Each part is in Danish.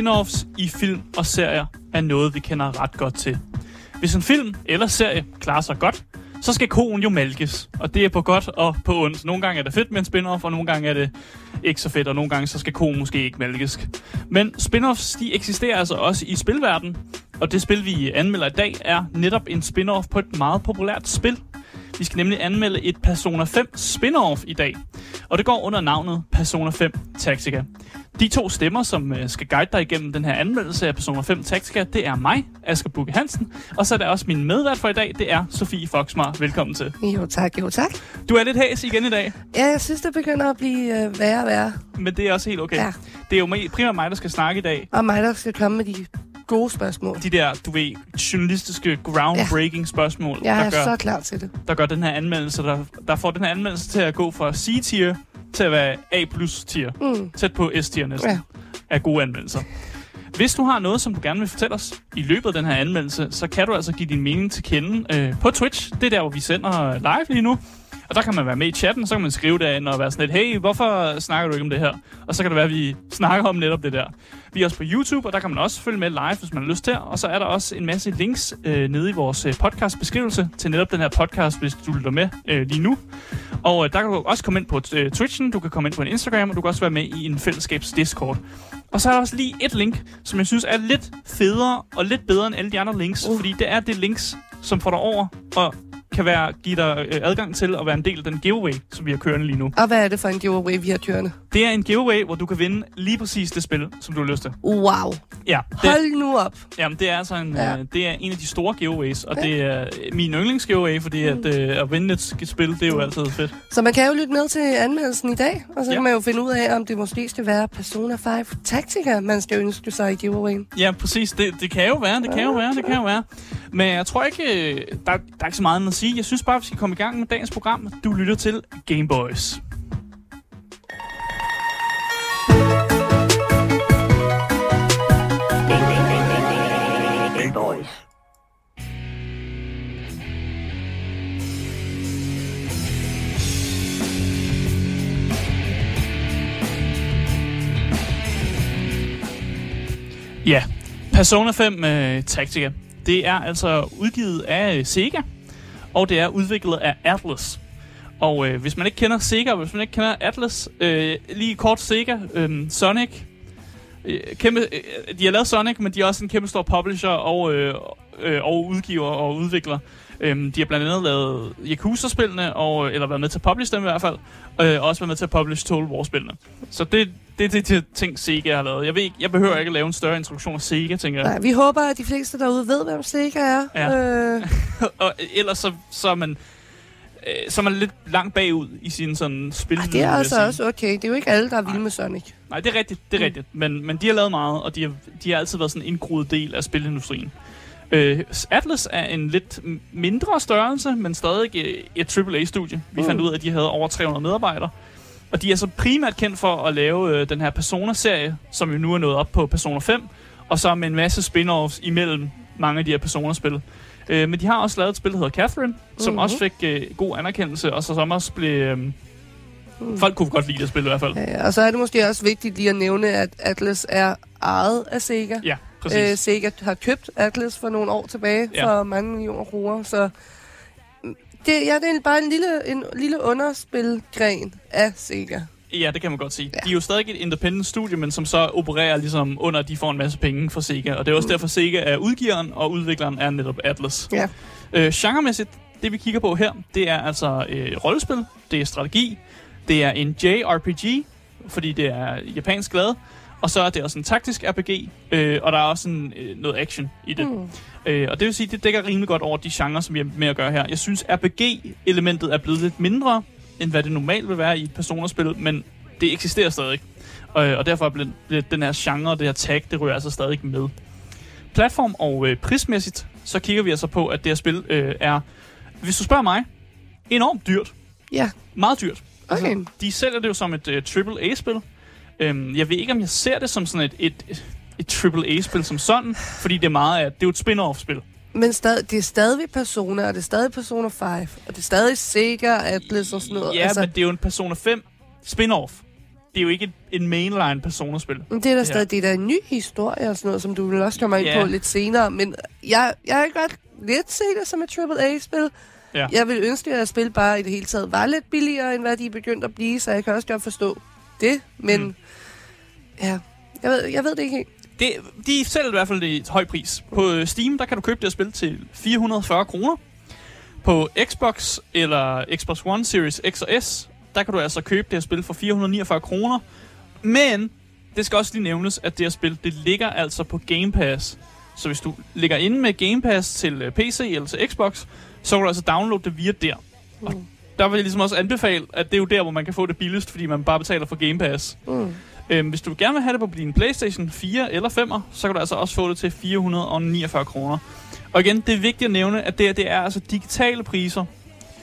Spin-offs i film og serier er noget, vi kender ret godt til. Hvis en film eller serie klarer sig godt, så skal koen jo malkes. Og det er på godt og på ondt. Nogle gange er det fedt med en spin-off, og nogle gange er det ikke så fedt, og nogle gange så skal koen måske ikke malkes. Men spin-offs, de eksisterer altså også i spilverdenen. Og det spil, vi anmelder i dag, er netop en spin-off på et meget populært spil. Vi skal nemlig anmelde et Persona 5 spin-off i dag. Og det går under navnet Persona 5 Tactica. De to stemmer, som øh, skal guide dig igennem den her anmeldelse af Persona 5 Tactica, det er mig, Asger Bukke Hansen, og så er der også min medvært for i dag, det er Sofie Foxmar. Velkommen til. Jo tak, jo tak. Du er lidt hæs igen i dag, Ja, jeg synes, det begynder at blive øh, værre og værre. men det er også helt okay. Ja. Det er jo primært mig, der skal snakke i dag. Og mig, der skal komme med de gode spørgsmål. De der, du ved, journalistiske groundbreaking spørgsmål, Jeg der er gør, så klar til det. der gør den her anmeldelse, der, der får den her anmeldelse til at gå fra C-tier til at være A plus tier. Mm. Tæt på S-tier næsten. Ja. af gode anmeldelser. Hvis du har noget, som du gerne vil fortælle os i løbet af den her anmeldelse, så kan du altså give din mening til kende øh, på Twitch. Det er der, hvor vi sender live lige nu. Og der kan man være med i chatten, så kan man skrive derinde og være sådan lidt, hey, hvorfor snakker du ikke om det her? Og så kan det være, at vi snakker om netop det der. Vi er også på YouTube, og der kan man også følge med live, hvis man har lyst til. Og så er der også en masse links øh, nede i vores øh, podcast-beskrivelse til netop den her podcast, hvis du lytter med øh, lige nu. Og øh, der kan du også komme ind på øh, Twitchen, du kan komme ind på en Instagram, og du kan også være med i en fællesskabs Discord. Og så er der også lige et link, som jeg synes er lidt federe og lidt bedre end alle de andre links, uh. fordi det er det links, som får dig over og kan være, give dig øh, adgang til at være en del af den giveaway, som vi har kørende lige nu. Og hvad er det for en giveaway, vi har kørende? Det er en giveaway, hvor du kan vinde lige præcis det spil, som du har lyst til. Wow. Ja, det, Hold nu op. jamen, det er altså en, Ja. øh, det er en af de store giveaways, og Ja. det er min yndlingsgiveaway, fordi at, øh, at vinde et spil, det er jo altid fedt. Så man kan jo lytte med til anmeldelsen i dag, og så Ja. kan man jo finde ud af, om det måske skal være Persona 5 Tactica, man skal ønske sig i giveawayen. Ja, præcis. Det, det kan jo være, det kan jo være, det kan jo være. Men jeg tror ikke, øh, der, der er ikke så meget at sige. Jeg synes bare, vi skal komme i gang med dagens program. Du lytter til Game Boys. Ja, Persona 5 uh, Tactica. Det er altså udgivet af øh, Sega, og det er udviklet af Atlas. Og øh, hvis man ikke kender Sega, hvis man ikke kender Atlas, øh, lige kort Sega, øh, Sonic, øh, kæmpe, øh, de har lavet Sonic, men de er også en kæmpe stor publisher og, øh, øh, og udgiver og udvikler. Øhm, de har blandt andet lavet Yakuza-spillene, og, eller været med til at publish dem i hvert fald, øh, og også været med til at publish Total War-spillene. Så det, det er de ting, Sega har lavet. Jeg, ved ikke, jeg behøver ikke at lave en større introduktion af Sega, tænker jeg. Nej, vi håber, at de fleste derude ved, hvem Sega er. Ja. Øh, og ellers så, så er man øh, så er man lidt langt bagud i sin sådan spil. ej, det er altså også okay. Det er jo ikke alle, der er vilde med Sonic. Nej, det er rigtigt, det er Mm. rigtigt. Men, men de har lavet meget, og de har, de har altid været sådan en indgroet del af spilindustrien. Øh, Atlas er en lidt mindre størrelse, men stadig øh, et AAA-studie. Vi Mm. fandt ud af, at de havde over 300 medarbejdere. Og de er så primært kendt for at lave øh, den her Persona-serie, som jo nu er nået op på Persona 5, og så med en masse spin-offs imellem mange af de her Persona-spil. Øh, men de har også lavet et spil, der hedder Catherine, som Mhm. også fik øh, god anerkendelse, og så som også blev... Øh, Mm. folk kunne godt lide det spil i hvert fald. Ja. Og så er det måske også vigtigt lige at nævne, at Atlas er ejet af Sega. Ja, præcis. Øh, Sega har købt Atlas for nogle år tilbage Ja. for mange millioner kroner, så det, ja, det er bare en lille, en lille underspilgren af Sega. Ja, det kan man godt sige. Ja. De er jo stadig et independent studie, men som så opererer ligesom under, at de får en masse penge fra Sega. Og det er også Mm. derfor, Sega er udgiveren, og udvikleren er netop Atlas. Ja. Øh, genremæssigt, det vi kigger på her, det er altså øh, rollespil, det er strategi, det er en JRPG, fordi det er japansk lavet, og så er det også en taktisk RPG, øh, og der er også en, øh, noget action i det. Mm. Øh, og det vil sige, det dækker rimelig godt over de genrer, som vi har med at gøre her. Jeg synes, RPG-elementet er blevet lidt mindre, end hvad det normalt vil være i et personerspil, men det eksisterer stadig. Og, og derfor bliver den her genre, det her tag, det ryger altså stadig med. Platform og øh, prismæssigt, så kigger vi altså på, at det her spil øh, er, hvis du spørger mig, enormt dyrt. Ja, Meget dyrt. okay. Altså, de sælger det jo som et uh, AAA-spil. Øhm, jeg ved ikke, om jeg ser det som sådan et, et, et AAA-spil som sådan, fordi det er meget af, det er jo et spin-off-spil. Men stad, det er stadig Persona, og det er stadig Persona 5, og det er stadig Sega, Atlas og sådan noget. Ja, altså, men det er jo en Persona 5 spin-off. det er jo ikke et, en mainline Persona-spil. Men det er da stadig det er da en ny historie og sådan noget, som du vil også komme ind Ja. på lidt senere. Men jeg, jeg kan godt lidt se det som et AAA-spil. Ja. Jeg vil ønske, at spil bare i det hele taget var lidt billigere, end hvad de er begyndt at blive, så jeg kan også godt forstå det. Men Mm. Ja, jeg ved, jeg ved det ikke helt. Det, de sælger i hvert fald i høj pris. På øh, Steam, der kan du købe det her spil til 440 kroner. På Xbox eller Xbox One Series X og S, der kan du altså købe det her spil for 449 kroner. Men det skal også lige nævnes, at det her spil, det ligger altså på Game Pass. Så hvis du ligger inde med Game Pass til øh, PC eller til Xbox, så kan du altså downloade det via der. Og Mm. der vil jeg ligesom også anbefale, at det er jo der, hvor man kan få det billigst, fordi man bare betaler for Game Pass. Mm. Øhm, hvis du gerne vil have det på din PlayStation 4 eller 5'er, så kan du altså også få det til 449 kroner. Og igen, det er vigtigt at nævne, at det, her, det er altså digitale priser.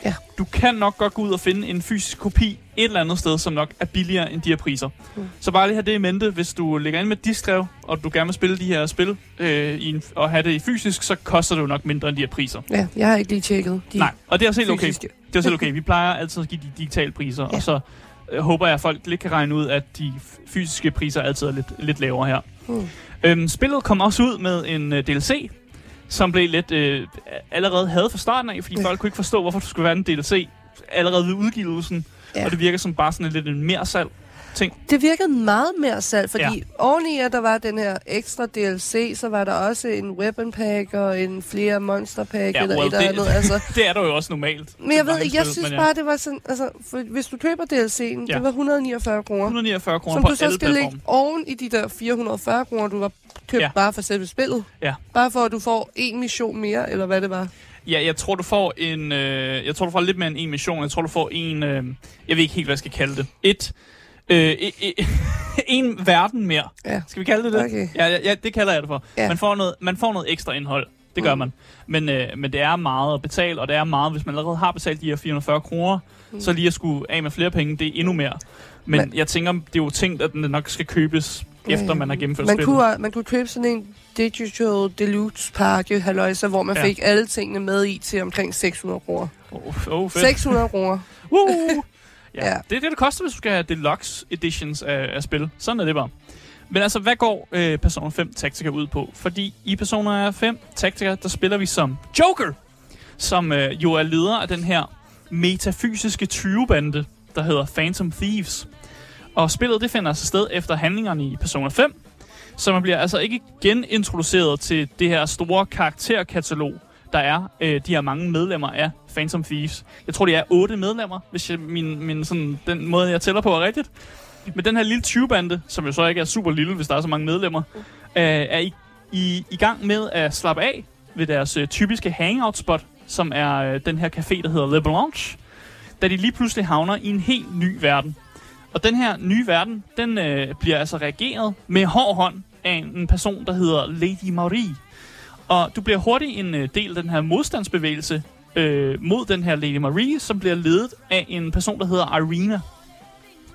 Ja. Du kan nok godt gå ud og finde en fysisk kopi et eller andet sted, som nok er billigere end de her priser. Mm. Så bare lige have det i mente, hvis du ligger ind med diskdrev, og du gerne vil spille de her spil øh, i en, og have det i fysisk, så koster det jo nok mindre end de her priser. Ja, jeg har ikke lige tjekket de Nej, og det er også helt okay. fysiske. Det er også helt okay. Vi plejer altid at give de digitale priser, ja. Og så håber jeg, at folk lidt kan regne ud, at de fysiske priser altid er lidt, lidt lavere her. Mm. Øhm, spillet kom også ud med en uh, DLC, som blev lidt øh, allerede havde fra starten af, fordi Ja. folk kunne ikke forstå, hvorfor der skulle være en DLC allerede ved udgivelsen, ja. Og det virker som bare sådan lidt en mere salg ting. Det virkede meget mere salg, fordi Ja. oveni at der var den her ekstra DLC, så var der også en weapon pack og en flere monster pack Ja, eller well, et eller det- andet. Altså. Det er der jo også normalt. Men jeg ved jeg synes men ja. bare, det var sådan, altså, for hvis du køber DLC'en, Ja. det var 149 kroner. 149 kroner Som på du så skal lægge oven i de der 440 kroner, du har købt ja. bare for selve spillet. Ja. Bare for, at du får en mission mere, eller hvad det var. Ja, jeg tror, du får en... Øh, jeg tror, du får lidt mere end en mission. Jeg tror, du får en... Øh, jeg ved ikke helt, hvad jeg skal kalde det. Et... Øh, e- en verden mere. Ja. Skal vi kalde det det? Okay. Ja, ja, ja, det kalder jeg det for. Ja. Man, får noget, man får noget ekstra indhold. Det gør Mm. man. Men, øh, men det er meget at betale, og det er meget, hvis man allerede har betalt de her 440 kroner, Mm. så lige at skulle af med flere penge, det er endnu mere. Men, Men- jeg tænker, det er jo tænkt, at den nok skal købes, efter man har gennemført Man spillet. kunne, man kunne købe sådan en Digital Deluxe pakke, halløjsa, hvor man Ja. fik alle tingene med i til omkring 600 kroner. Oh, oh, fedt. 600 kroner. Woo! Ja, ja. Det er det, det koster, hvis du skal have deluxe editions af, af spil. Sådan er det bare. Men altså, hvad går øh, Persona 5 Tactica ud på? Fordi i Persona 5 Tactica, der spiller vi som Joker, som øh, jo er leder af den her metafysiske tyvebande, der hedder Phantom Thieves. Og spillet det finder sig sted efter handlingerne i Persona 5, så man bliver altså ikke genintroduceret til det her store karakterkatalog, der er øh, de her mange medlemmer af Phantom Thieves. Jeg tror, det er otte medlemmer, hvis jeg, min, min, sådan, den måde, jeg tæller på er rigtigt. Men den her lille 20-bande, som jo så ikke er super lille, hvis der er så mange medlemmer, øh, er i, i, i gang med at slappe af ved deres øh, typiske hangout-spot, som er øh, den her café, der hedder Le Blanche, da de lige pludselig havner i en helt ny verden. Og den her nye verden, den øh, bliver altså reageret med hård hånd af en, en person, der hedder Lady Marie. Og du bliver hurtigt en øh, del af den her modstandsbevægelse øh, mod den her Lady Marie, som bliver ledet af en person, der hedder Irina.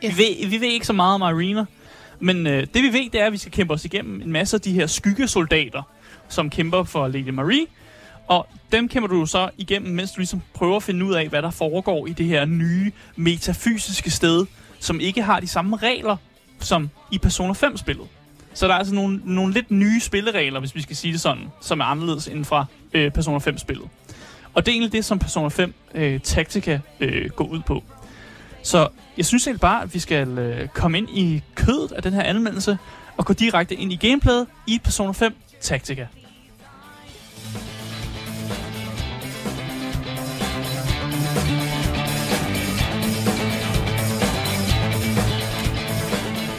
Ja. Vi, ved, vi ved ikke så meget om Irina, men øh, det vi ved, det er, at vi skal kæmpe os igennem en masse af de her skyggesoldater, som kæmper for Lady Marie. Og dem kæmper du så igennem, mens du ligesom prøver at finde ud af, hvad der foregår i det her nye metafysiske sted, som ikke har de samme regler som i Persona 5-spillet. Så der er altså nogle, nogle lidt nye spilleregler, hvis vi skal sige det sådan, som er anderledes end fra øh, Persona 5-spillet. Og det er egentlig det, som Persona 5 øh, Tactica øh, går ud på. Så jeg synes helt bare, at vi skal øh, komme ind i kødet af den her anmeldelse, og gå direkte ind i gameplayet i Persona 5 Tactica.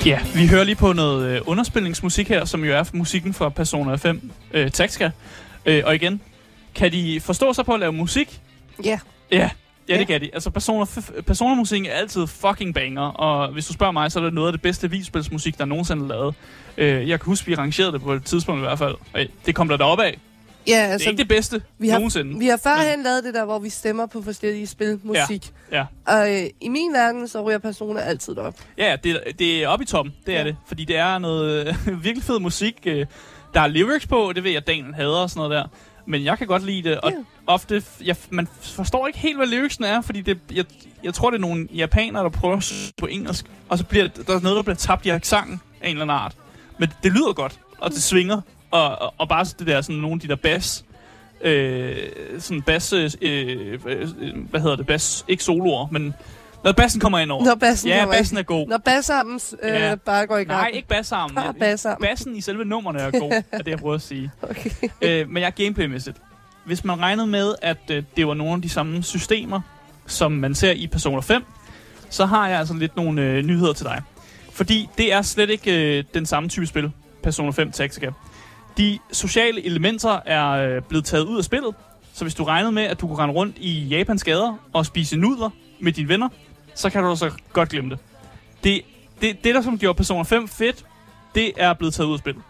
Ja, vi hører lige på noget øh, underspilningsmusik her, som jo er musikken fra Persona 5 øh, Tactica. Øh, og igen, kan de forstå sig på at lave musik? Ja. Ja, ja, det kan de. Altså, Persona, f- Persona-musikken er altid fucking banger, og hvis du spørger mig, så er det noget af det bedste videospilsmusik, der nogensinde er lavet. Øh, jeg kan huske, vi rangerede det på et tidspunkt i hvert fald. Øh, det kom der derop af. Ja, Det er altså, ikke det bedste vi har- nogensinde. vi har førhen lavet det der, hvor vi stemmer på forskellige spil, musik. Ja. Og øh, i min verden, så ryger personer altid op. Ja, ja, det, det er oppe i toppen, det er Ja. det. Fordi det er noget øh, virkelig fed musik. Øh, der er lyrics på, det ved jeg, Daniel hader og sådan noget der. Men jeg kan godt lide det, og Ja. ofte, jeg, man forstår ikke helt, hvad lyricsen er, fordi det, jeg, jeg tror, det er nogle japanere, der prøver at på engelsk, og så bliver der er noget, der bliver tabt i accenten af en eller anden art. Men det lyder godt, og det svinger, og, og, og bare det der, sådan nogle af de der bass, øh, sådan bass, øh, øh, hvad hedder det, bass, ikke soloer, men når bassen kommer ind over. Når bassen ja, kommer bassen er god. Når bassammen øh, Ja. bare går i gang. Nej, ikke bassarmen. Bare bassarmen. Bassen i selve nummerne er god, er det, jeg prøver at sige. Okay. øh, men jeg er gameplaymæssigt. Hvis man regnede med, at øh, det var nogle af de samme systemer, som man ser i Persona 5, så har jeg altså lidt nogle øh, nyheder til dig. Fordi det er slet ikke øh, den samme type spil, Persona 5 Tactica. De sociale elementer er øh, blevet taget ud af spillet, så hvis du regnede med, at du kunne rende rundt i Japans gader og spise nudler med dine venner, så kan du så godt glemme det. Det, det, det der som gjorde Persona 5 fedt, det er blevet taget ud af spillet.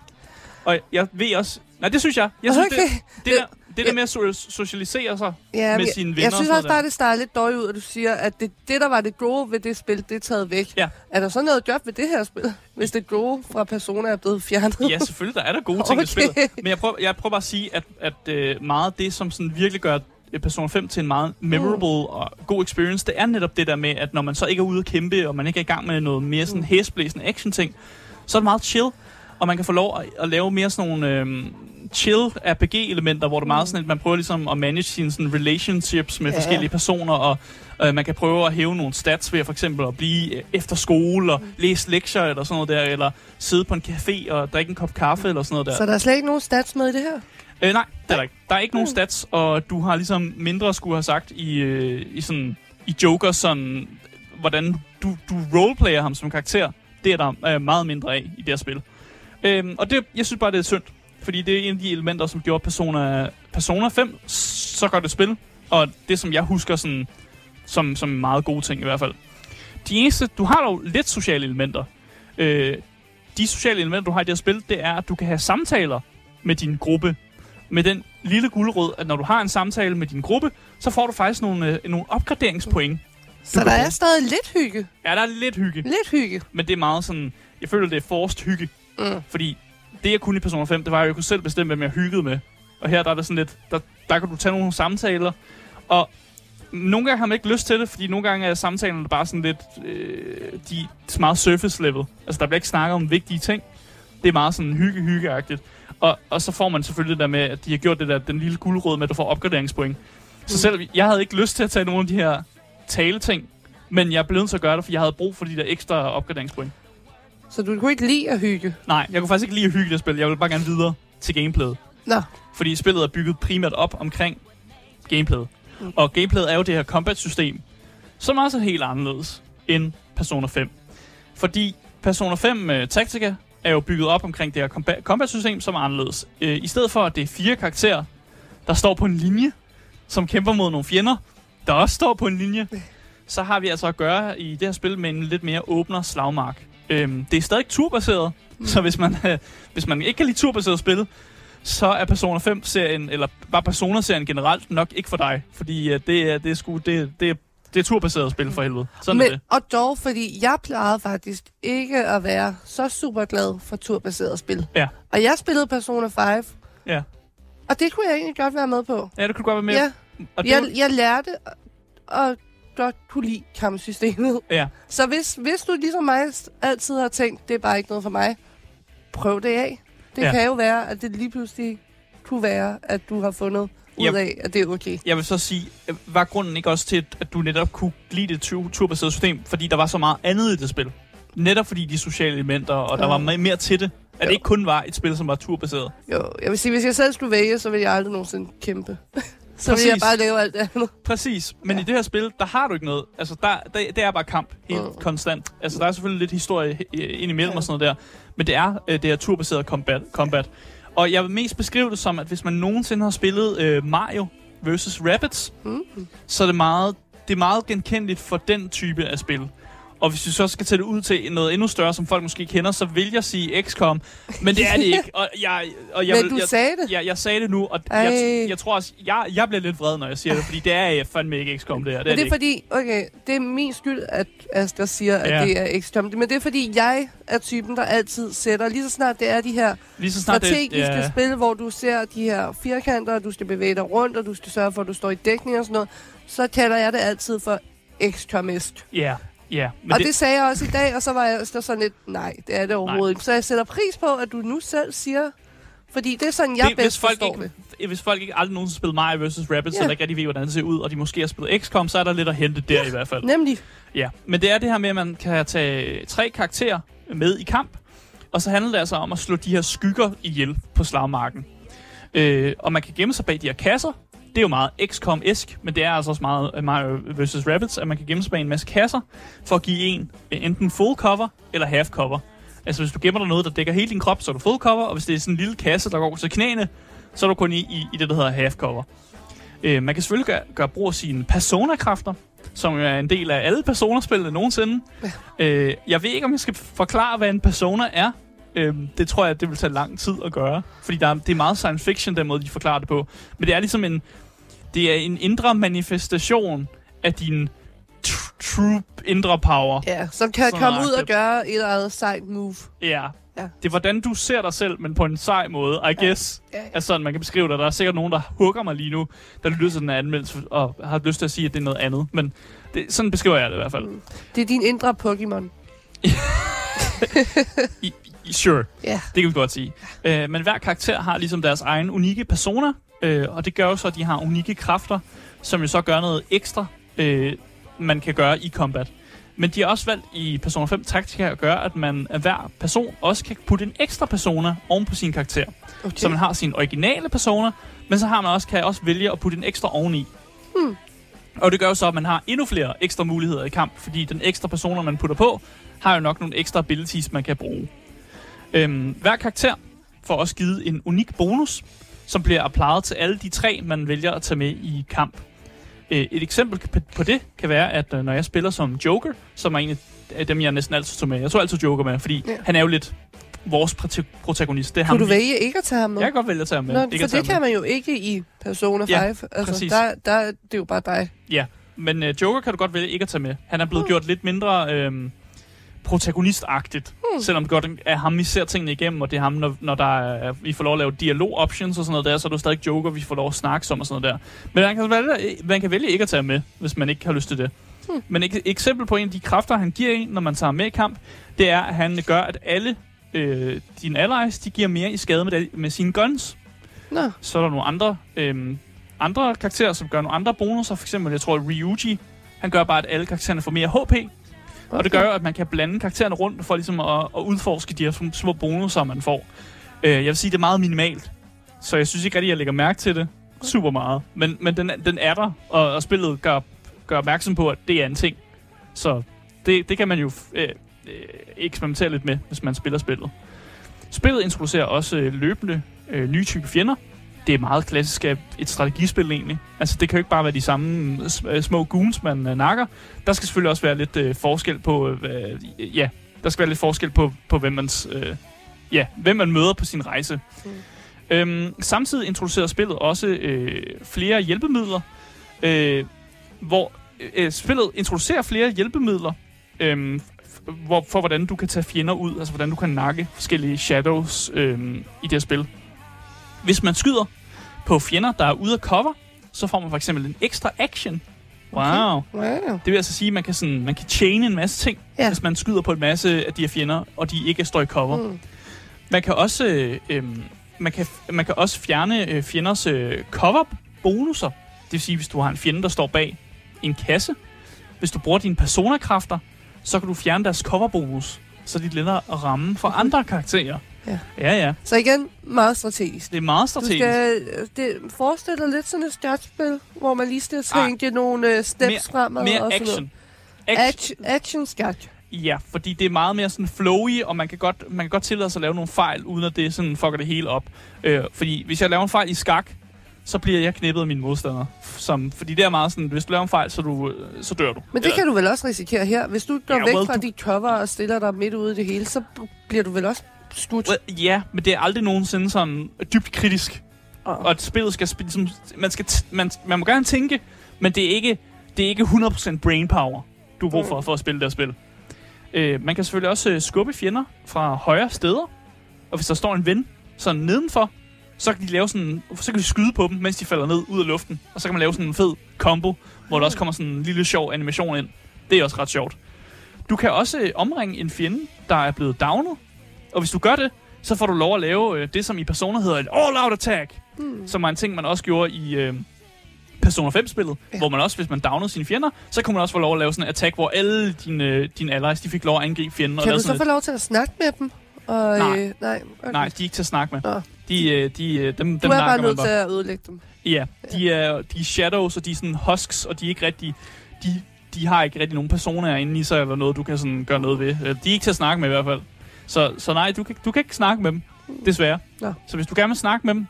Og jeg ved også... Nej, det synes jeg. Jeg synes, Okay. det, det, der, det der med at so- socialisere sig Ja, med men sine jeg, venner jeg synes også bare, det starter lidt dårligt ud, at du siger, at det, det, der var det gode ved det spil, det er taget væk. Ja. Er der så noget job ved det her spil, hvis det gode fra Persona er blevet fjernet? Ja, selvfølgelig, der er der gode ting okay. i Okay. spillet. Men jeg prøver, jeg prøver bare at sige, at, at øh, meget af det, som sådan virkelig gør øh, Persona 5 til en meget memorable og god experience, det er netop det der med, at når man så ikke er ude at kæmpe, og man ikke er i gang med noget mere sådan hæsblæsende action-ting, så er det meget chill, og man kan få lov at, at lave mere sådan nogle øh, chill RPG-elementer, hvor det er meget sådan, at man prøver ligesom at manage sine sådan, relationships med Ja. forskellige personer, og øh, man kan prøve at hæve nogle stats ved for eksempel at blive øh, efter skole og læse lektier eller sådan noget der, eller sidde på en café og drikke en kop kaffe eller sådan noget der. Så der er slet ikke nogen stats med i det her? Øh, nej, det er der ikke. Der er ikke nogen stats, og du har ligesom mindre skulle have sagt i, øh, i, sådan, i Joker, sådan, hvordan du, du roleplayer ham som karakter. Det er der øh, meget mindre af i det her spil. Øhm, og det, jeg synes bare, det er synd, fordi det er en af de elementer, som gjorde Persona, Persona 5 så godt et spil, og det, som jeg husker sådan, som, som en meget gode ting i hvert fald. De eneste, du har dog lidt sociale elementer. Øh, de sociale elementer, du har i det her spil, det er, at du kan have samtaler med din gruppe. Med den lille guldrød, at når du har en samtale med din gruppe, så får du faktisk nogle, øh, nogle opgraderingspoint. Så der er stadig lidt hygge. Ja, der er lidt hygge, Lidt hygge. men det er meget sådan... Jeg føler, det er forced hygge. Mm. Fordi det, jeg kunne i Persona 5, det var, at jeg kunne selv bestemme, hvem jeg hyggede med. Og her der er det sådan lidt... Der, der kan du tage nogle samtaler, og nogle gange har man ikke lyst til det, fordi nogle gange er samtalerne bare sådan lidt... Øh, de er meget surface level. Altså, der bliver ikke snakket om vigtige ting. Det er meget sådan hygge-hyggeagtigt. Og, og så får man selvfølgelig det der med, at de har gjort det der, den lille guldråd med, at du får opgraderingspoint. Så selv, jeg havde ikke lyst til at tage nogle af de her taleting, men jeg blev nødt til at gøre det, for jeg havde brug for de der ekstra opgraderingspoint. Så du kunne ikke lide at hygge? Nej, jeg kunne faktisk ikke lide at hygge det spil. Jeg ville bare gerne videre til gameplayet. Nå, Fordi spillet er bygget primært op omkring gameplayet. Mm. Og gameplayet er jo det her combat-system, som også er helt anderledes end Persona 5. Fordi Persona 5 uh, Tactica er jo bygget op omkring det her combat- combat-system, som er anderledes. Uh, I stedet for, at det er fire karakterer, der står på en linje, som kæmper mod nogle fjender, der også står på en linje, så har vi altså at gøre i det her spil med en lidt mere åbner slagmark. Øhm, det er stadig turbaseret, mm. så hvis man, øh, hvis man ikke kan lide turbaseret spil, så er Persona 5-serien, eller bare Persona-serien generelt, nok ikke for dig. Fordi øh, det, er, det er sgu, det, det, er, det er turbaseret spil for helvede. Sådan er Men, det. og dog, fordi jeg plejede faktisk ikke at være så super glad for turbaseret spil. Ja. Og jeg spillede Persona 5, Ja. og det kunne jeg egentlig godt være med på. ja, det kunne du godt være med. Ja, Og det, jeg, jeg lærte at godt kunne lide kampsystemet. ja. Så hvis, hvis du ligesom mig altid har tænkt, det er bare ikke noget for mig, prøv det af. Det Ja. kan jo være, at det lige pludselig kunne være, at du har fundet ud Yep. af, at det er okay. Jeg vil så sige, var grunden ikke også til, at du netop kunne lide det tur- turbaserede system, fordi der var så meget andet i det spil? Netop fordi de sociale elementer, og der Ja. var me- mere til det. At Jo. det ikke kun var et spil, som var turbaseret. Jo, jeg vil sige, hvis jeg selv skulle vælge, så ville jeg aldrig nogensinde kæmpe. Så ville jeg Præcis. bare lave alt det andet. Præcis, men ja. I det her spil, der har du ikke noget. Altså, der, der, det er bare kamp, helt Mm. konstant. Altså, der er selvfølgelig lidt historie øh, indimellem ja. og sådan noget der, men det er øh, det her turbaserede combat, combat. Og jeg vil mest beskrive det som, at hvis man nogensinde har spillet øh, Mario vs. Rabbids, Mm. så er det meget, det er meget genkendeligt for den type af spil. Og hvis vi så skal tage det ud til noget endnu større, som folk måske kender, så vil jeg sige XCOM. Men det er det ikke. Og jeg, og jeg Men du jeg, sagde det. Ja, jeg sagde det nu, og Ej. jeg, jeg tror også, jeg, jeg bliver lidt vred, når jeg siger det, fordi det er jeg fandme ikke XCOM, det er. Det er Men det er det fordi, okay, det er min skyld, at Asger siger, at Ja. det er XCOM. Men det er fordi, jeg er typen, der altid sætter, lige så snart det er de her ikke. Lige så snart strategiske det, ja, spil, hvor du ser de her firkanter, og du skal bevæge dig rundt, og du skal sørge for, at du står i dækning og sådan noget, så kalder jeg det altid for XCOMist. ja, ja. Men og det, det sagde jeg også i dag, og så var jeg så sådan lidt, nej, det er det overhovedet ikke. Så jeg sætter pris på, at du nu selv siger, fordi det er sådan, jeg det, bedst hvis, folk forstår ikke, det. hvis folk ikke aldrig nogensinde spillet Mario vs. Rabbids, Ja. eller ikke rigtig ved, hvordan det ser ud, og de måske har spillet XCOM, så er der lidt at hente der i hvert fald. Nemlig. Ja, men det er det her med, at man kan tage tre karakterer med i kamp, og så handler det altså om at slå de her skygger ihjel på slagmarken. Øh, og man kan gemme sig bag de her kasser. Det er jo meget XCOM-esk, men det er altså også meget øh, Mario vs. Rabbids, at man kan gemme sig bag en masse kasser, for at give en øh, enten full cover eller half cover. Altså hvis du gemmer dig noget, der dækker hele din krop, så er du full cover, og hvis det er sådan en lille kasse, der går til knæene, så er du kun i, i, i det, der hedder half cover. Øh, man kan selvfølgelig gøre, gøre brug af sine persona-kræfter, som jo er en del af alle personerspillene nogensinde. Øh, jeg ved ikke, om jeg skal forklare, hvad en persona er. Øh, det tror jeg, det vil tage lang tid at gøre. Fordi der er, det er meget science fiction, den måde, de forklarer det på. Men det er ligesom en, det er en indre manifestation af din tr- true indre power. Ja, som kan Sådan komme ud og gøre et eller andet sejt move. Ja. Ja. Det er, hvordan du ser dig selv, men på en sej måde, I guess. Ja, ja. Er sådan, man kan beskrive det. Der er sikkert nogen, der hugger mig lige nu, der lytter til den her anmeldelse, og har lyst til at sige, at det er noget andet. Men det, sådan beskriver jeg det i hvert fald. Det er din indre Pokémon. Sure. Ja. Det kan vi godt sige. Øh, men hver karakter har ligesom deres egen unikke persona, øh, og det gør jo så, at de har unikke kræfter, som jo så gør noget ekstra, øh, man kan gøre i combat. Men de har også valgt i Persona 5 Tactica at gøre, at man af hver person også kan putte en ekstra persona oven på sin karakter. Okay. Så man har sin originale persona, men så har man også, kan også vælge at putte en ekstra oveni. Hmm. Og det gør jo så, at man har endnu flere ekstra muligheder i kamp, fordi den ekstra persona, man putter på, har jo nok nogle ekstra abilities, man kan bruge. Øhm, hver karakter får også givet en unik bonus, som bliver applyet til alle de tre, man vælger at tage med i kamp. Øh, et eksempel på det kan være, at øh, når jeg spiller som Joker, som er en af dem, jeg næsten altid tog med. Jeg tog altid Joker med, fordi Ja. han er jo lidt vores prota- protagonist. Det er ham, Kunne du vi- vælge ikke at tage ham med? Jeg kan godt vælge at tage ham med. Nå, Ikke for det ham kan man jo ikke i Persona 5. Ja, altså, præcis. der, der, det er jo bare dig. Ja, men uh, Joker kan du godt vælge ikke at tage med. Han er blevet Hmm. gjort lidt mindre øhm, protagonistagtigt. Hmm. Selvom det godt er ham, vi ser tingene igennem, og det er ham, når, når der er, vi får lov at lave dialog-options og sådan noget der, så er du stadig Joker, vi får lov at snakke om og sådan noget der. Men man kan, vælge, man kan vælge ikke at tage med, hvis man ikke har lyst til det. Hmm. Men et eksempel på en af de kræfter, han giver en, når man tager med i kamp, det er, at han gør, at alle øh, dine allies, de giver mere i skade med, med sine guns. Nå, Så er der nogle andre, øhm, andre karakterer, som gør nogle andre bonusser. For eksempel, jeg tror, Ryuji, han gør bare, at alle karaktererne får mere HP. Okay. Og det gør jo, at man kan blande karaktererne rundt for ligesom at, at udforske de her små bonusser, man får. Øh, jeg vil sige, det er meget minimalt. Så jeg synes ikke rigtig, jeg lægger mærke til det super meget. Men, men den, den er der, og, og spillet gør, gør opmærksom på, at det er en ting. Så det, det kan man jo øh, øh, eksperimentere lidt med, hvis man spiller spillet. Spillet introducerer også øh, løbende øh, nye type fjender. Det er meget klassisk af et strategispil egentlig. Altså det kan jo ikke bare være de samme øh, sm- små goons, man øh, nakker. Der skal selvfølgelig også være lidt øh, forskel på, øh, ja, der skal være lidt forskel på, på hvem, man, øh, ja, hvem man møder på sin rejse. Mm. Øhm, samtidig introducerer spillet også øh, flere hjælpemidler, øh, hvor øh, spillet introducerer flere hjælpemidler, øh, hvor, for hvordan du kan tage fjender ud, altså hvordan du kan nakke forskellige shadows øh, i det her spil. Hvis man skyder på fjender, der er ude af cover, så får man for eksempel en ekstra action. Wow. wow. Det vil altså sige, at man kan, sådan, man kan chaine en masse ting, Ja. hvis man skyder på en masse af de her fjender, og de ikke står i cover. Mm. Man kan også, øh, øhm, man kan, man kan også fjerne øh, fjenders øh, cover-bonusser. Det vil sige, hvis du har en fjende, der står bag en kasse. Hvis du bruger dine personakræfter, så kan du fjerne deres cover-bonus, så de lettere at ramme for andre karakterer. Ja. ja, ja. Så igen, meget strategisk. Det er meget Du strategisk. skal det forestille dig lidt sådan et stjernspil, hvor man lige skal Ah. tænke nogle uh, steps Mere- fremad Mere og sådan action. noget. Action. Action, action skak. Ja, fordi det er meget mere sådan flowy, og man kan godt, man kan godt tillade sig at lave nogle fejl, uden at det sådan fucker det hele op. Øh, fordi hvis jeg laver en fejl i skak, så bliver jeg knippet af mine modstandere. Som, fordi det er meget sådan, hvis du laver en fejl, så, du, øh, så dør du. Men det kan du vel også risikere her. Hvis du går Ja, væk well, fra du- dit cover og stiller dig midt ude i det hele, så bliver du vel også Well, Ja, men det er aldrig nogensinde sådan dybt kritisk. Og, Og at spillet skal spille, som, man, skal man, man må gerne tænke, men det er ikke, det er ikke 100% brain power, du har brug for, for at spille det her spil. Øh, man kan selvfølgelig også øh, skubbe fjender fra højere steder, og hvis der står en ven sådan nedenfor, så kan de lave sådan, så kan de skyde på dem, mens de falder ned ud af luften, og så kan man lave sådan en fed combo, hvor der også kommer sådan en lille sjov animation ind. Det er også ret sjovt. Du kan også øh, omringe en fjende, der er blevet downet, og hvis du gør det, så får du lov at lave øh, det, som i Persona hedder et all-out attack, hmm. som var en ting, man også gjorde i øh, Persona 5-spillet, Ja. hvor man også, hvis man downede sine fjender, så kunne man også få lov at lave sådan en attack, hvor alle dine, øh, dine allies, de fik lov at angribe fjenden. og Kan lave du så få lov til at snakke med dem? Og, Nej. Øh, nej, okay. Nej, de er ikke til at snakke med. Nå. De, øh, de, øh, dem, Du dem er bare nødt til at ødelægge dem. Ja, de er, de er shadows, og de er sådan husks, og de er ikke rigtig... De, de har ikke rigtig nogen personer inde i sig, eller noget, du kan sådan gøre noget ved. Øh, De er ikke til at snakke med i hvert fald. Så, så nej, du kan, du kan ikke snakke med dem, desværre. Nå. Så hvis du gerne vil snakke med dem,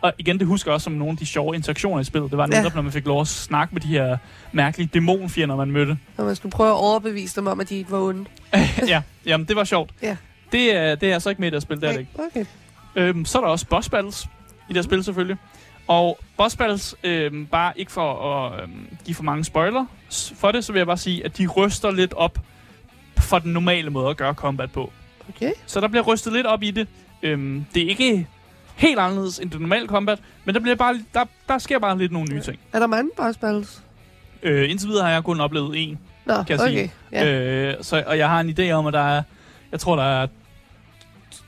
og igen, det husker jeg også som nogle af de sjove interaktioner i spillet. Det var Ja. netop, når man fik lov at snakke med de her mærkelige dæmonfjender, man mødte. Og man skulle prøve at overbevise dem om, at de ikke var onde. ja, jamen, det var sjovt. Ja. Det er, det er altså ikke med i det her spil, det er det ikke. Okay. Øhm, så er der også boss battles i det her spil selvfølgelig. Og boss battles, øhm, bare ikke for at øhm, give for mange spoiler for det, så vil jeg bare sige, at de ryster lidt op for den normale måde at gøre combat på. Okay. Så der bliver rystet lidt op i det. Øhm, det er ikke helt anderledes end det normale combat, men der, bliver bare, der, der sker bare lidt nogle nye ting. Er der mange boss battles? Øh, indtil videre har jeg kun oplevet en. Nå, Kan jeg okay. sige. Ja. Øh, så, og jeg har en idé om, at der er, jeg tror, der er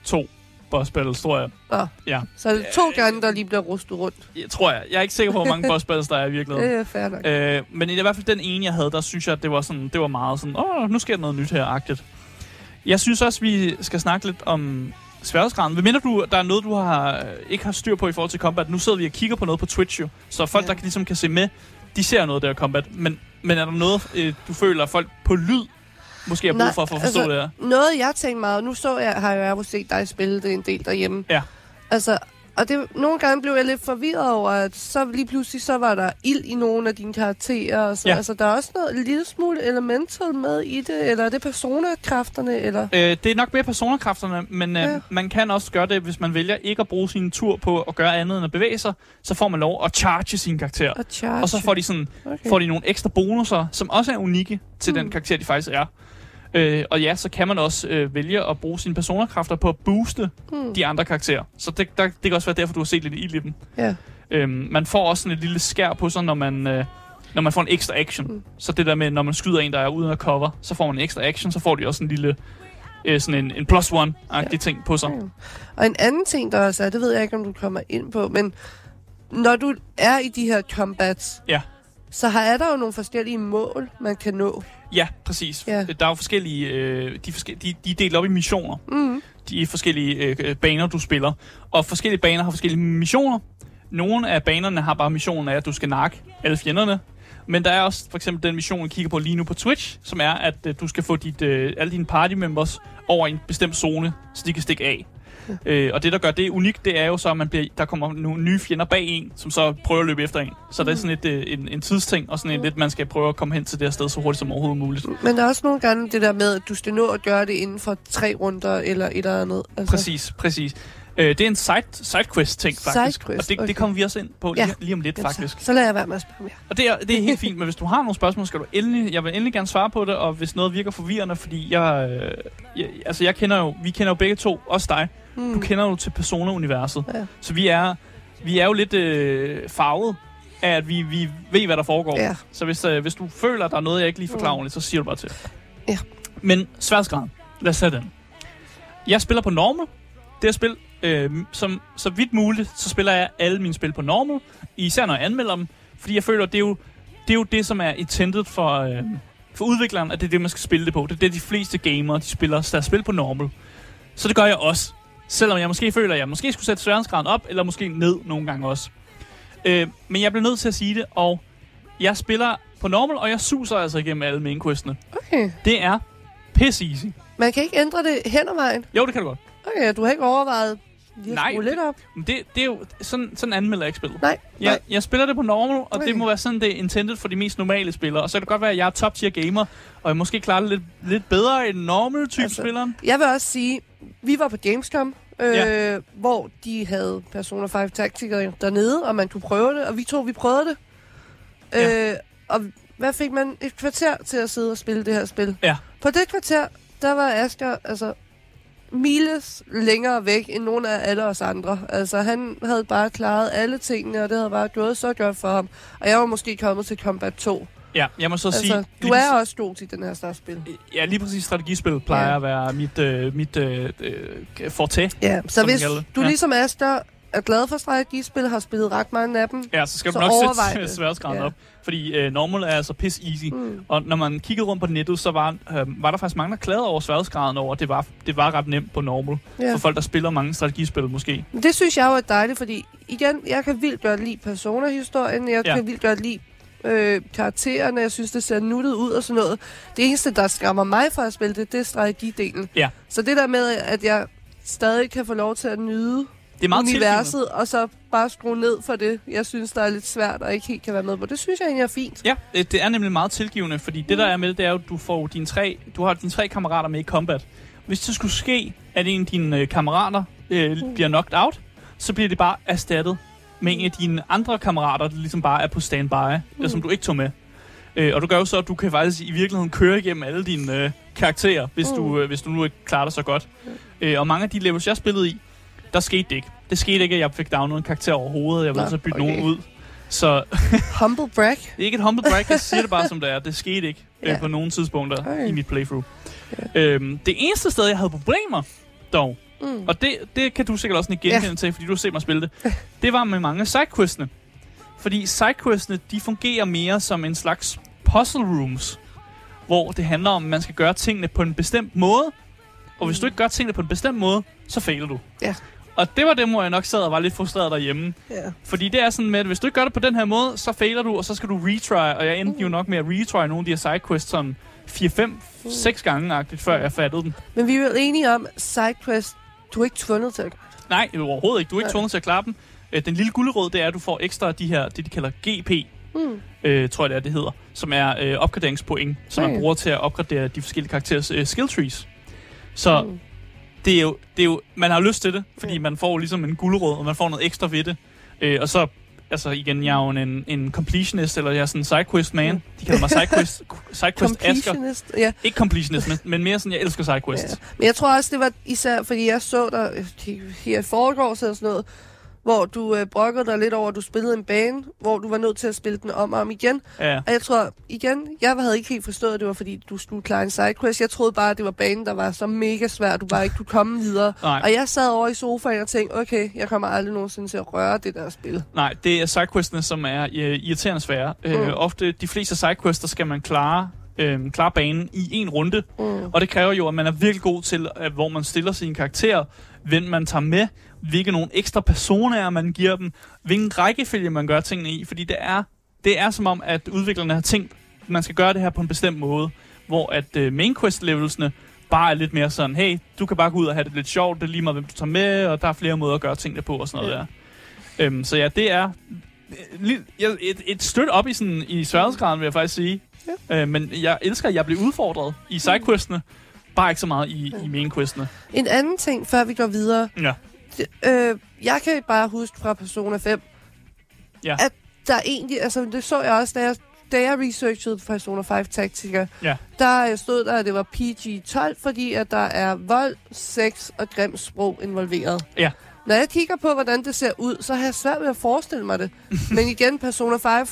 to boss battles, tror jeg. Nå. Ja. Så er det to gange, der lige bliver rustet rundt. Jeg tror jeg. Jeg er ikke sikker på, hvor mange boss battles der er i virkeligheden. Det er fair nok. Øh, men i hvert fald den ene, jeg havde, der synes jeg, at det var, sådan, det var meget sådan, åh, nu sker der noget nyt her-agtigt. Jeg synes også, vi skal snakke lidt om sværhedsgraden. Hvad mener du, der er noget, du har, øh, ikke har styr på i forhold til combat? Nu sidder vi og kigger på noget på Twitch jo, så folk, Ja. der kan, ligesom kan se med, de ser noget der combat. Men, men er der noget, øh, du føler, at folk på lyd måske har brug for, for at forstå altså, det her? Noget, jeg tænkte meget, nu så jeg, har jeg jo set dig spille det en del derhjemme. Ja. Altså, og det, nogle gange blev jeg lidt forvirret over, at så lige pludselig, så var der ild i nogle af dine karakterer. Og så, Ja. Altså, der er også noget en lille smule elemental med i det, eller er det personakræfterne, eller... Øh, det er nok mere personerkræfterne, men øh, Ja. man kan også gøre det, hvis man vælger ikke at bruge sin tur på at gøre andet end at bevæge sig, så får man lov at charge sin karakter. At charge. Og så får de sådan okay. får de nogle ekstra bonusser, som også er unikke til mm. Mm. den karakter, de faktisk er. Øh, og ja, så kan man også øh, vælge at bruge sine personerkræfter på at booste hmm. de andre karakterer. Så det, der, det kan også være derfor, du har set lidt ild i dem. Ja. Øhm, man får også sådan et lille skær på sig, når man, øh, når man får en ekstra action. Mm. Mm. Så det der med, når man skyder en, der er uden at cover, så får man en ekstra action, så får de også en lille øh, sådan en, en plus one-agtig Ja. ting på sig. Ja. Og en anden ting, der også er, det ved jeg ikke, om du kommer ind på, men når du er i de her combats, Ja. så har, er der jo nogle forskellige mål, man kan nå. Ja, præcis. Ja. Der er jo forskellige, øh, de, forske- de, de er delt op i missioner. Mm. de forskellige øh, øh, baner, du spiller. Og forskellige baner har forskellige missioner. Nogle af banerne har bare missionen af, at du skal nakke alle fjenderne. Men der er også for eksempel den mission, vi kigger på lige nu på Twitch, som er, at øh, du skal få dit, øh, alle dine party members over en bestemt zone, så de kan stikke af. Øh, og det, der gør det unikt, det er jo så, at man bliver, der kommer nogle nye fjender bag en, som så prøver at løbe efter en. Så mm. det er sådan et, øh, en, en tidsting, og sådan en lidt, man skal prøve at komme hen til det her sted så hurtigt som overhovedet muligt. Men der er også nogle gange det der med, at du skal nå at gøre det inden for tre runder eller et eller andet. Altså, Præcis, præcis. Øh, det er en side, sidequest ting, faktisk. Sidequest, og det, okay. det kommer vi også ind på lige, Ja. lige om lidt, Jamen, faktisk. Så, så lader jeg være med at spørge mere. Og det er, det er helt fint, men hvis du har nogle spørgsmål, skal du endelig, jeg vil endelig gerne svare på det, og hvis noget virker forvirrende, fordi jeg, øh, jeg altså jeg kender jo, vi kender jo begge to, også dig, Mm. du kender jo til Persona-universet, Ja. så vi er, vi er jo lidt øh, farvet af, at vi, vi ved, hvad der foregår. Ja. Så hvis, øh, hvis du føler, at der er noget, jeg ikke lige forklarer Mm. ordentligt, så siger du bare til. Ja. Men sværdsgraden, lad os den. Jeg spiller på normal. Det er spil, øh, som så vidt muligt, så spiller jeg alle mine spil på normal. Især når jeg anmelder dem. Fordi jeg føler, det er jo det, er jo det som er intended for, øh, for udvikleren, at det er det, man skal spille det på. Det er det, de fleste gamere, de spiller deres spil på normal. Så det gør jeg også. Selvom jeg måske føler, at jeg måske skulle sætte sværhedsgraden op, eller måske ned nogle gange også. Øh, men jeg bliver nødt til at sige det, og jeg spiller på normal, og jeg suser altså igennem alle main questene. Okay. Det er piss easy. Man kan ikke ændre det hen ad vejen. Jo, det kan du godt. Okay, du har ikke overvejet Lige Nej, skrue lidt op. Det, det er jo... Sådan, sådan anmelder jeg ikke spillet. Nej, Jeg, nej. jeg spiller det på normal, og Okay. det må være sådan, det er intended for de mest normale spillere. Og så kan det godt være, at jeg er top tier gamer, og jeg måske klarer det lidt, lidt bedre end normal type Altså, spilleren. Jeg vil også sige, vi var på Gamescom, øh, Ja. hvor de havde Persona 5 Tactical dernede, og man kunne prøve det, og vi to, vi prøvede det. Ja. Øh, og hvad fik man? Et kvarter til at sidde og spille det her spil. Ja. På det kvarter, der var Asger altså miles længere væk end nogen af alle os andre. Altså, han havde bare klaret alle tingene, og det havde bare gået så godt for ham. Og jeg var måske kommet til Combat 2. Ja, jeg må så sige... Altså, du lige er også god til den her slags spil. Ja, lige præcis strategispil plejer Ja. at være mit, øh, mit øh, øh, forte. Ja, så hvis du Ja. ligesom Asger er glad for strategispil, har spillet ret mange af dem, Ja, så skal Så du nok sætte det. sværdsgraden Ja. op. Fordi øh, normal er altså piss easy. Mm. Og når man kiggede rundt på nettet, så var, øh, var der faktisk mange, der klagede over sværdsgraden over, at det var, det var ret nemt på normal. Ja. For folk, der spiller mange strategispil måske. Men Det synes jeg jo er dejligt, fordi igen, jeg kan vildt godt lide Persona-historien, jeg ja. kan vildt godt lide øh, karaktererne, jeg synes, det ser nuttet ud og sådan noget. Det eneste, der skræmmer mig fra at spille det, det er strategidelen. Ja. Så det der med, at jeg stadig kan få lov til at nyde Det er meget universet, og så bare skrue ned for det, jeg synes, der er lidt svært og ikke helt kan være med på. Det synes jeg egentlig er fint. Ja, øh, det er nemlig meget tilgivende, fordi det der er med det, er jo, at du får dine tre, du har dine tre kammerater med i combat. Hvis det skulle ske, at en af dine øh, kammerater øh, bliver knocked out, så bliver det bare erstattet med en af dine andre kammerater, der ligesom bare er på standby, mm. som du ikke tog med. Øh, og du gør jo så, at du kan faktisk i virkeligheden køre igennem alle dine øh, karakterer, hvis, Mm. du, øh, hvis du nu ikke klarer det så godt. Øh, og mange af de levels, jeg spillede i, der skete det ikke. Det skete ikke, at jeg fik downloadet en karakter overhovedet. Jeg var Nå, nødt til at bytte okay. nogen ud. Så Humble brag. det er ikke et humble brag, jeg siger det bare som det er. Det skete ikke. Ja. øh, på nogle tidspunkter Okay. i mit playthrough. Ja. Øhm, det eneste sted, jeg havde problemer, dog, Mm. og det, det kan du sikkert også ikke genkende ja. til, fordi du har set mig spille det, det var med mange sidequestene. Fordi sidequestene, de fungerer mere som en slags puzzle rooms, hvor det handler om, at man skal gøre tingene på en bestemt måde, og hvis du ikke gør tingene på en bestemt måde, så fejler du. Ja. Og det var det, hvor jeg nok sad og var lidt frustreret derhjemme. Ja. Fordi det er sådan med, at hvis du ikke gør det på den her måde, så fejler du, og så skal du retry. Og jeg endte jo nok med at retry nogle af de her sidequests sådan 4, 5, 6 gange-agtigt, før jeg fattede dem. Men vi er jo enige om, sidequest, du er ikke tvunget til at gøre det. Nej, overhovedet ikke. Du er ikke Nej. tvunget til at klare dem. Øh, Den lille guldråd, det er, at du får ekstra de her, det de kalder GP, Mm. øh, tror jeg det er, det hedder, som er øh, opgraderingspoint, som man Okay. bruger til at opgradere de forskellige karakterers øh, skill trees. Så Mm. Det er jo, det er jo, man har lyst til det, fordi man får ligesom en guldråd, og man får noget ekstra ved det. Øh, og så, altså igen, jeg er jo en, en completionist, eller jeg er sådan en sidequest man. Mm. De kalder mig sidequest, sidequest asker. Ja. Ikke completionist, men, men mere sådan, jeg elsker sidequests. Ja. Men jeg tror også, det var især, fordi jeg så øh, her i foregårs eller sådan noget, hvor du øh, brokkede dig lidt over, at du spillede en bane, hvor du var nødt til at spille den om og om igen. Ja. Og jeg tror, igen, jeg havde ikke helt forstået, at det var, fordi du skulle klare en sidequest. Jeg troede bare, at det var banen, der var så mega svær, at du bare ikke kunne komme videre. Nej. Og jeg sad over i sofaen og tænkte, okay, jeg kommer aldrig nogensinde til at røre det der spil. Nej, det er sidequestene, som er øh, irriterende svære. Mm. Øh, Mm. ofte, de fleste sidequester skal man klare, øh, klare banen i en runde, Mm. og det kræver jo, at man er virkelig god til, at, hvor man stiller sine karakterer, hvem man tager med, hvilke nogle ekstra personer man giver dem, hvilken rækkefølge man gør tingene i, fordi det er, det er som om, at udviklerne har tænkt, at man skal gøre det her på en bestemt måde, hvor at øh, main quest levelsene bare er lidt mere sådan, hey, du kan bare gå ud og have det lidt sjovt, det er lige meget, hvem du tager med, og der er flere måder at gøre tingene på og sådan noget Ja. der. Øhm, så ja, det er ja, et, et støt op i, sådan, i sværhedsgraden, vil jeg faktisk sige. Ja. Øh, men jeg elsker, at jeg bliver udfordret i sidequestene, bare ikke så meget i, i mainquestene. En anden ting, før vi går videre. Ja. Øh, jeg kan bare huske fra Persona 5, Ja. at der egentlig, altså det så jeg også, da jeg, da jeg researchede Persona 5 Tactica, Ja. der stod der, at det var PG-12, fordi at der er vold, sex og grimt sprog involveret. Ja. Når jeg kigger på, hvordan det ser ud, så har jeg svært ved at forestille mig det. Men igen, Persona 5,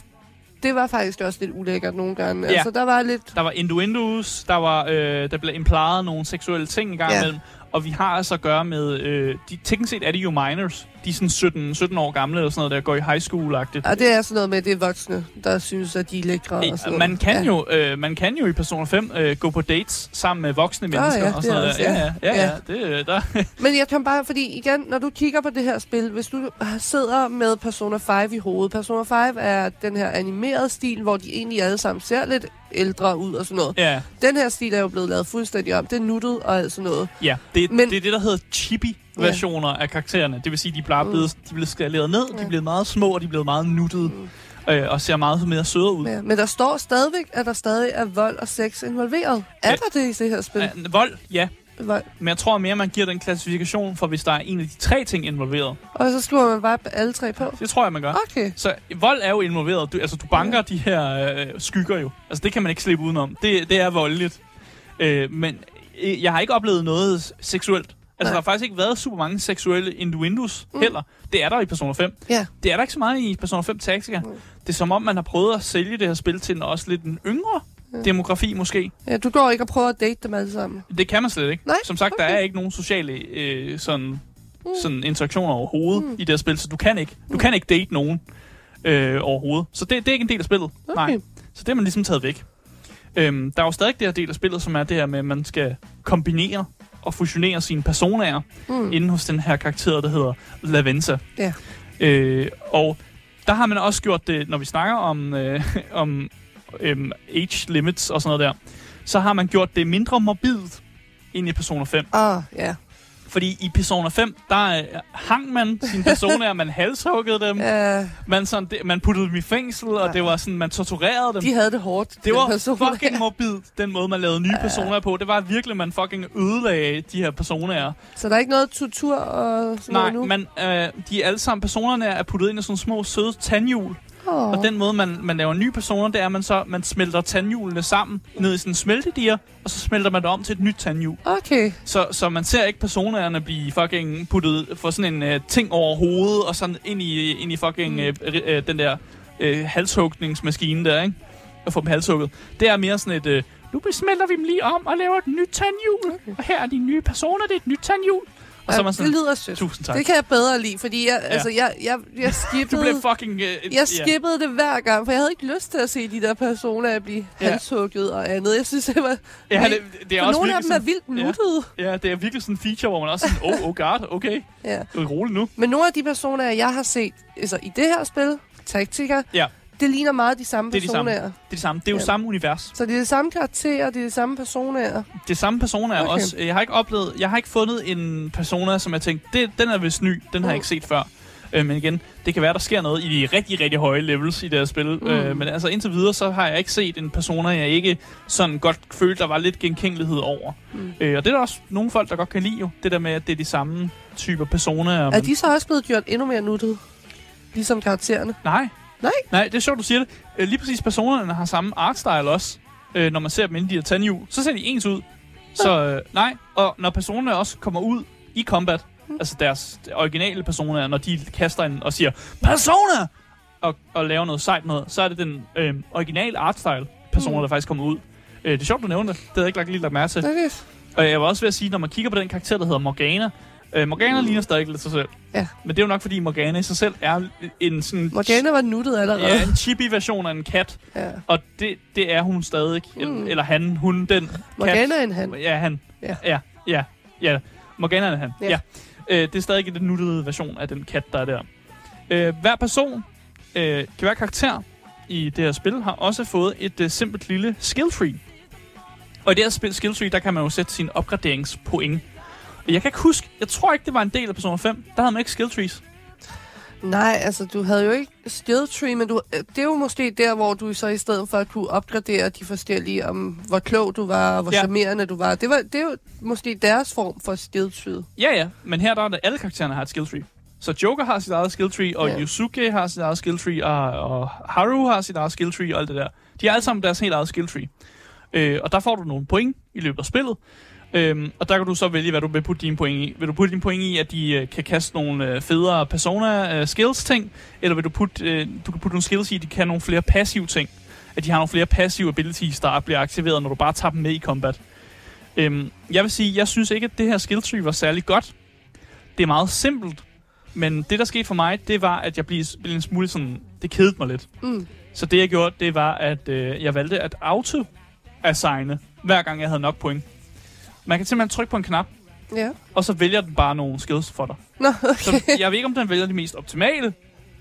det var faktisk også lidt ulækkert nogle gange. Ja. Altså, der var lidt... Der var innuendos, der var øh, der blev implied nogle seksuelle ting i gang Ja. imellem. Og vi har altså at gøre med, øh, de, teknisk set er de jo minors. De er sådan 17, 17 år gamle eller sådan noget, der går i high school-agtigt. Og det er sådan noget med, det er voksne, der synes, at de er lækre og sådan Øh, noget. Man kan, ja. jo, øh, man kan jo i Persona 5 øh, gå på dates sammen med voksne Ah, mennesker ja, og sådan noget. også, ja, ja. ja, ja, ja, Ja. det, øh, der, Men jeg kan bare, fordi igen, når du kigger på det her spil, hvis du sidder med Persona 5 i hovedet. Persona 5 er den her animerede stil, hvor de egentlig alle sammen ser lidt ældre ud og sådan noget. ja, Den her stil er jo blevet lavet fuldstændig om. Det er nuttet og alt sådan noget. ja det, Men, det er det, der hedder chibi versioner af karaktererne. Det vil sige, de er bare Mm. blevet, de blevet skaleret ned, de Ja. er blevet meget små, og de er blevet meget nuttede, øh, og ser meget mere søde ud. Ja, men der står stadigvæk, at der stadig er vold og sex involveret. Er Ja. der det i det her spil? Ja, vold, ja. Vold. Men jeg tror mere, man giver den klassifikation for, hvis der er en af de tre ting involveret. Og så skriver man bare alle tre på? Det tror jeg, man gør. Okay. Så vold er jo involveret. Du, altså, du banker Ja. de her øh, skygger jo. Altså, det kan man ikke slippe udenom. Det, det er voldeligt. Øh, men øh, jeg har ikke oplevet noget seksuelt. Altså, Nej. der har faktisk ikke været super mange seksuelle innuendos mm. heller. Det er der i Persona 5. Ja. Det er der ikke så meget i Persona 5 Tactica. Mm. Det er som om, man har prøvet at sælge det her spil til en også lidt en yngre Ja. demografi måske. Ja, du går ikke og prøver at date dem alle sammen. Det kan man slet ikke. Nej, Som sagt, der okay. er ikke nogen sociale øh, sådan, sådan interaktioner overhovedet mm. i det her spil, så du kan ikke, du kan ikke date nogen øh, overhovedet. Så det, det er ikke en del af spillet. Okay. Nej. Så det har man ligesom taget væk. Øhm, der er jo stadig det her del af spillet, som er det her med, at man skal kombinere og fusionere sine personager Mm. inden hos den her karakter, der hedder Lavenza. Ja. Øh, og der har man også gjort det, når vi snakker om, øh, om øhm, age limits og sådan noget der, så har man gjort det mindre morbidt ind i Persona 5. Ah, ja. Fordi i Persona 5, der øh, hang man sine personer, man halshuggede dem, ja. man, sådan, det, man puttede dem i fængsel, og Ja. det var sådan, man torturerede dem. De havde det hårdt. Det var person. fucking morbidt, den måde, man lavede nye personer på. Det var virkelig, man fucking ødelagde de her personer. Så der er ikke noget tortur og sådan Nej, noget nu? men øh, de er alle sammen, personerne er puttet ind i sådan små søde tandhjul. Oh. Og den måde, man, man laver nye personer, det er, at man så man smelter tandhjulene sammen ned i sådan en smeltediger, og så smelter man det om til et nyt tandhjul. Okay. Så, så man ser ikke personerne blive fucking puttet for sådan en øh, ting over hovedet, og sådan ind i, ind i fucking øh, øh, den der øh, halshugningsmaskine der, ikke? Og få dem halshugget. Det er mere sådan et, øh, nu smelter vi dem lige om og laver et nyt tandhjul. Og her er de nye personer, det er et nyt tandhjul. Og så man det sådan, lyder sødt. tusind tak. Det kan jeg bedre lide, fordi jeg, ja. altså, jeg, jeg, jeg Du skippede... bliver fucking... Øh, Jeg ja. skippede det hver gang, for jeg havde ikke lyst til at se de der personer blive Ja. ja. halshugget og andet. Jeg synes, det var... Ja, det, det er for også nogle af dem er vildt nuttede. Ja, det er virkelig sådan en feature, hvor man også sådan, oh, oh god, okay, Ja. det er roligt nu. Men nogle af de personer, jeg har set altså, i det her spil, Taktika, Ja. Det ligner meget de samme Det er de samme. Det er det samme. Det er jo Ja. samme univers. Så det er de samme karakterer, det er de samme personer. Det samme personer er Okay. også. Jeg har ikke oplevet, jeg har ikke fundet en persona, som jeg tænkte, det, den er vist ny, den har jeg ikke set før. Øh, men igen, det kan være, der sker noget i de rigtig, rigtig høje levels i det her spil. Mm. Øh, men altså indtil videre, så har jeg ikke set en persona, jeg ikke sådan godt følte, der var lidt genkængelighed over. Mm. Øh, og det er der også nogle folk, der godt kan lide jo. Det der med, at det er de samme typer personer. Er de så også blevet gjort endnu mere nuttede? Ligesom karaktererne? Nej. Nej? Nej, det er sjovt, du siger det. Øh, lige præcis personerne har samme artstyle også. Øh, når man ser dem inde i de her tandhjul, så ser de ens ud. Så øh, nej, og når personerne også kommer ud i combat, Mm. altså deres originale personer, når de kaster ind og siger, Persona! Og, og laver noget sejt noget, så er det den øh, originale artstyle personer, Mm. der faktisk kommer ud. Øh, det er sjovt, du nævner det. Det havde jeg ikke lagt, lige lagt mærke til. Okay. Og jeg var også ved at sige, når man kigger på den karakter, der hedder Morgana, øh, Morgana ligner stadig lidt sig selv. Ja. Men det er jo nok, fordi Morgana i sig selv er en sådan... Morgana var nuttet allerede. Ja, en chibi version af en kat. Ja. Og det, det er hun stadig. Mm. Eller han, hun, den Morgana kat. er en han. Ja, han. Ja. Ja, ja, ja. Morgana er han. Ja. Ja. Øh, det er stadig den nuttede version af den kat, der er der. Øh, hver person, øh, hver karakter i det her spil, har også fået et øh, simpelt lille skill tree. Og i det her spil, skill tree, der kan man jo sætte sine opgraderingspoint. Jeg kan ikke huske, jeg tror ikke, det var en del af Persona 5. Der havde man ikke skill trees. Nej, altså du havde jo ikke skill tree, men du, øh, det er jo måske der, hvor du så i stedet for at kunne opgradere de forskellige, om hvor klog du var, hvor Ja. charmerende du var. Det, var, det er jo måske deres form for skill tree. Ja, ja, men her der er det, alle karaktererne har et skill tree. Så Joker har sit eget skill tree, og ja. Yusuke har sit eget skill tree, og, og Haru har sit eget skill tree, og alt det der. De har alle sammen deres helt eget skill tree. Øh, og der får du nogle point i løbet af spillet. Øhm, og der kan du så vælge, hvad du vil putte dine point i. Vil du putte dine point i, at de øh, kan kaste nogle øh, federe persona øh, skills ting, eller vil du putte, øh, du kan putte nogle skills i, at de kan nogle flere passive ting. At de har nogle flere passive abilities, der bliver aktiveret, når du bare tager dem med i combat. Øhm, jeg vil sige, jeg synes ikke, at det her skill tree var særlig godt. Det er meget simpelt, men det, der skete for mig, det var, at jeg blev, blev en smule sådan... Det kedede mig lidt. Mm. Så det, jeg gjorde, det var, at øh, jeg valgte at auto-assigne, hver gang jeg havde nok point. Man kan simpelthen trykke på en knap, Ja. og så vælger den bare nogle skills for dig. Nå, Så okay. jeg ved ikke, om den vælger de mest optimale,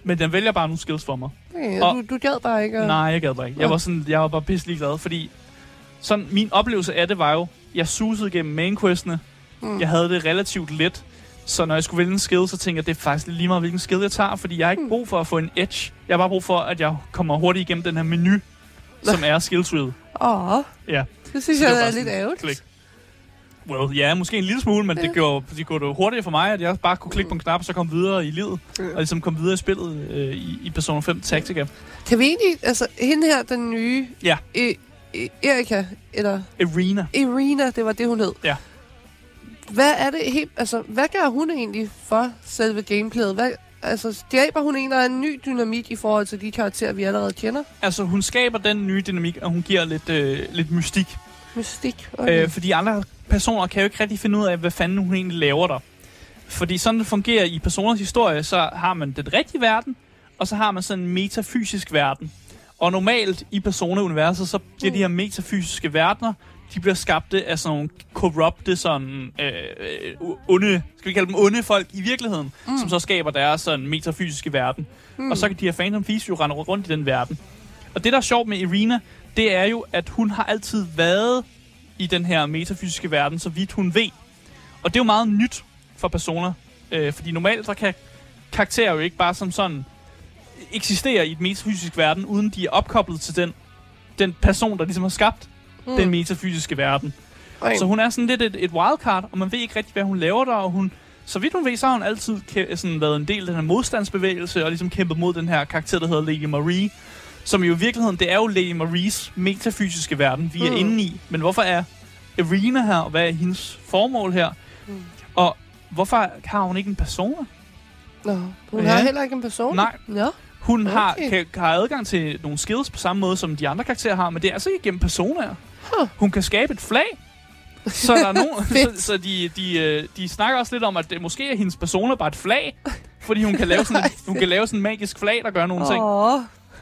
men den vælger bare nogle skills for mig. okay Og- du, du gad bare ikke at... Nej, jeg gad bare ikke. Jeg var, sådan, jeg var bare pisselig glad, fordi sådan, min oplevelse af det var jo, jeg susede gennem main questene, Mm. jeg havde det relativt let. Så når jeg skulle vælge en skill, så tænkte jeg, det er faktisk lige meget, hvilken skill jeg tager, fordi jeg har ikke brug for at få en edge. Jeg har bare brug for, at jeg kommer hurtigt igennem den her menu, som er skills wheel. Åh, Ja. det synes Så det jeg var er lidt ærgerligt. klik. Well, ja, måske en lille smule, men det gjorde, det gjorde det hurtigere for mig, at jeg bare kunne klikke på en knap, og så komme videre i livet. Ja. Og ligesom komme videre i spillet øh, i, i Persona 5 Tactica. Kan vi egentlig, altså hende her, den nye, Ja. E- E- Erika, eller Arena. Irina, det var det, hun hed. Ja. Hvad er det helt, altså, hvad gør hun egentlig for selve gameplayet? Hvad, altså, skaber hun en eller anden ny dynamik i forhold til de karakterer, vi allerede kender? Altså, hun skaber den nye dynamik, og hun giver lidt, øh, lidt mystik. Mystik. Okay. Øh, fordi andre personer kan jo ikke rigtig finde ud af, hvad fanden hun egentlig laver der. Fordi sådan det fungerer i personers historie, så har man den rigtige verden, og så har man sådan en metafysisk verden. Og normalt i Persona-universet, så bliver de her metafysiske verdener, de bliver skabte af sådan nogle korrupte, sådan øh, øh, onde, skal vi kalde dem onde folk i virkeligheden, mm. som så skaber deres sådan metafysiske verden. Mm. Og så kan de her Phantom Thieves jo rende rundt i den verden. Og det, der er sjovt med Irina, det er jo, at hun har altid været i den her metafysiske verden, så vidt hun ved. Og det er jo meget nyt for personer. Øh, fordi normalt så kan karakterer jo ikke bare som sådan eksistere i et metafysisk verden, uden de er opkoblet til den, den person, der ligesom har skabt mm. den metafysiske verden. Okay. Så hun er sådan lidt et, et wildcard, og man ved ikke rigtig, hvad hun laver der, og hun, så vidt hun ved, så har hun altid kæ- sådan været en del af den her modstandsbevægelse, og ligesom kæmpet mod den her karakter, der hedder Lady Marie, som jo i virkeligheden, det er jo Lady Maries metafysiske verden, vi er Mm. inde i. Men hvorfor er Irina her, og hvad er hendes formål her? Mm. Og hvorfor har hun ikke en persona? Nå, hun Ja. har heller ikke en person? Nej. Ja. Hun okay. har, kan, have adgang til nogle skills på samme måde, som de andre karakterer har, men det er altså ikke gennem personaer. Huh. Hun kan skabe et flag, så der er nogen, så, så de, de, øh, de snakker også lidt om, at det måske er hendes persona bare et flag, fordi hun kan lave sådan, et- hun kan lave sådan en magisk flag, der gør nogle ting.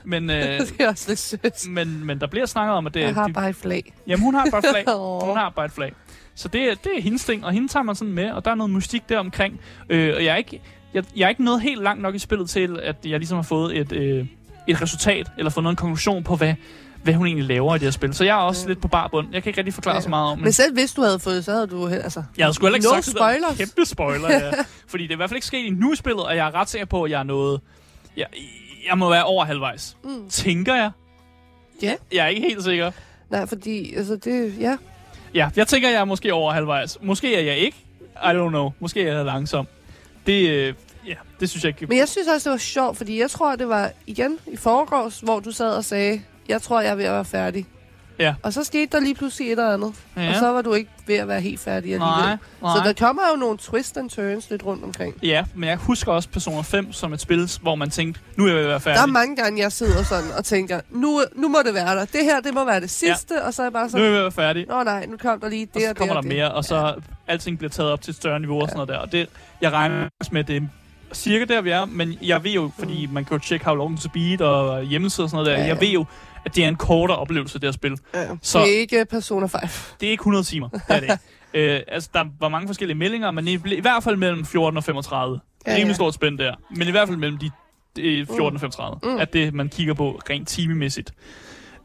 Men, øh, det er også lidt sødt. men, men der bliver snakket om, at det Jeg har de, bare et flag. Jamen, hun har bare et flag. Hun har bare et flag. Så det, er- det er hendes ting, og hende tager man sådan med, og der er noget mystik der omkring. Øh, og jeg er, ikke, jeg, jeg er ikke nået helt langt nok i spillet til, at jeg ligesom har fået et, øh, et resultat, eller fået noget en konklusion på, hvad, hvad hun egentlig laver i det her spil. Så jeg er også Ja. lidt på bar bund. Jeg kan ikke rigtig forklare Ja. så meget om Men det. selv hvis du havde fået, så havde du... Altså, Jeg havde sgu heller ikke no sagt, er spoilers. Kæmpe spoiler, ja. Fordi det er i hvert fald ikke sket endnu i spillet, og jeg er ret sikker på, at jeg er nået... Jeg, jeg må være over halvvejs. Mm. Tænker jeg. Ja. Jeg er ikke helt sikker. Nej, fordi... Altså, det... Ja. Ja, jeg tænker, jeg er måske over halvvejs. Måske er jeg ikke. I don't know. Måske er jeg langsom. Det, øh, ja, det synes jeg ikke. Men jeg synes også, det var sjovt, fordi jeg tror, det var igen i forgårs, hvor du sad og sagde, jeg tror, jeg er ved at være færdig. Ja. Og så skete der lige pludselig et eller andet. ja. Og så var du ikke ved at være helt færdig alligevel. nej, nej. Så der kommer jo nogle twists and turns lidt rundt omkring. Ja, men jeg husker også Persona 5 som et spil, hvor man tænkte, nu er jeg ved at være færdig. Der er mange gange, jeg sidder sådan og tænker, nu, nu må det være der. Det her, det må være det sidste. Ja. Og så er jeg bare nu er sådan, jeg ved at være færdig. nå nej, nu kom der lige det Og så og det kommer der det. mere, og så ja. alting bliver taget op til et større niveau og sådan noget der. Og det, jeg regner også med, det cirka der, vi er. Men jeg ved jo, fordi man kan jo tjekke How Long to Beat og hjemmeside og sådan noget der. Ja, ja. Jeg ved jo, at det er en kortere oplevelse, det her spil. Ja. Så- Det er ikke Persona 5. Det er ikke 100 timer. Det er det ikke. øh, altså, der var mange forskellige meldinger, men i, i hvert fald mellem 14 og 35. Ja, Rimelig ja. stort spænd der. Men i hvert fald mellem de, de 14 og 35. Mm. Mm. At det, man kigger på rent timemæssigt.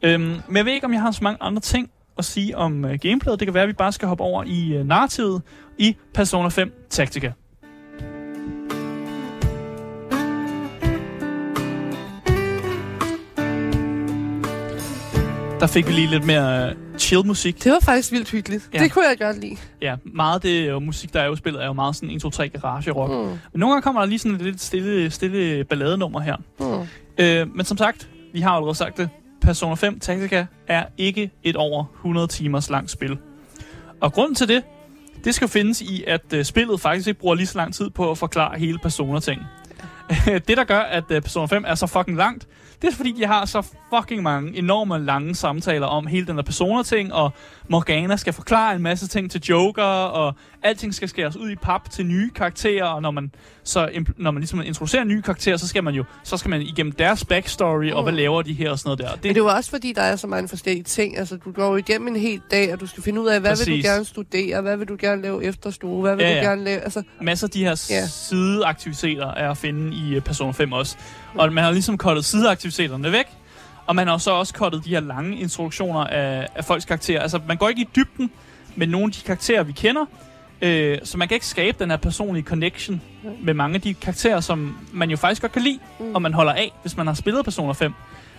Øhm, men jeg ved ikke, om jeg har så mange andre ting at sige om uh, gameplayet. Det kan være, at vi bare skal hoppe over i uh, narrativet i Persona 5 Tactica. Der fik vi lige lidt mere uh, chill musik. Det var faktisk vildt hyggeligt. Ja. Det kunne jeg godt lide. Ja, meget det uh, musik, der er jo spillet, er jo meget sådan 1, 2, 3 garage rock. Mm. Men nogle gange kommer der lige sådan et lidt stille, stille balladenummer her. Mm. Øh, men som sagt, vi har allerede sagt det, Persona 5 Tactica er ikke et over 100 timers langt spil. Og grunden til det, det skal findes i, at øh, spillet faktisk ikke bruger lige så lang tid på at forklare hele Persona-ting. det, der gør, at øh, Persona 5 er så fucking langt, det er fordi, de har så fucking mange enorme lange samtaler om hele den der Persona-ting, og Morgana skal forklare en masse ting til Joker, og alting skal skæres ud i pap til nye karakterer, og når man så når man ligesom introducerer nye karakterer, så skal man jo så skal man igennem deres backstory, mm. og hvad laver de her og sådan noget der. Men det er jo også fordi, der er så mange forskellige ting. Altså, du går igennem en hel dag, og du skal finde ud af, hvad Præcis. vil du gerne studere, hvad vil du gerne lave efter stue, hvad vil Ja, du ja. gerne lave... Altså, masser af de her Ja. sideaktiviteter er at finde i øh, Persona 5 også. Og man har ligesom kottet sideaktiviteterne væk, og man har så også kottet de her lange introduktioner af, af folks karakterer. Altså, man går ikke i dybden med nogle af de karakterer, vi kender, Øh, så man kan ikke skabe den her personlige connection med mange af de karakterer, som man jo faktisk godt kan lide, mm. og man holder af, hvis man har spillet Persona 5.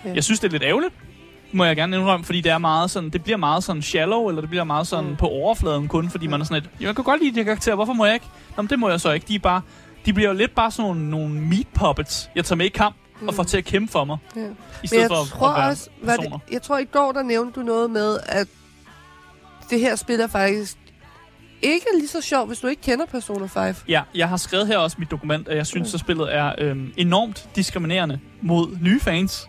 Ja. Jeg synes, det er lidt ærgerligt, må jeg gerne indrømme, fordi det er meget sådan, det bliver meget sådan shallow, eller det bliver meget sådan Mm. på overfladen kun, fordi man er sådan et, jeg kan godt lide de her karakterer, hvorfor må jeg ikke? Nå, men det må jeg så ikke. De er bare, de bliver jo lidt bare sådan nogle, nogle meat puppets, jeg tager med i kamp og får til at kæmpe for mig, Ja. i Men stedet jeg for at- tror at være også, var det, jeg tror i går, der nævnte du noget med, at det her spil er faktisk ikke lige så sjovt, hvis du ikke kender Persona 5. Ja, jeg har skrevet her også mit dokument, at jeg synes, at spillet er øhm, enormt diskriminerende mod nye fans.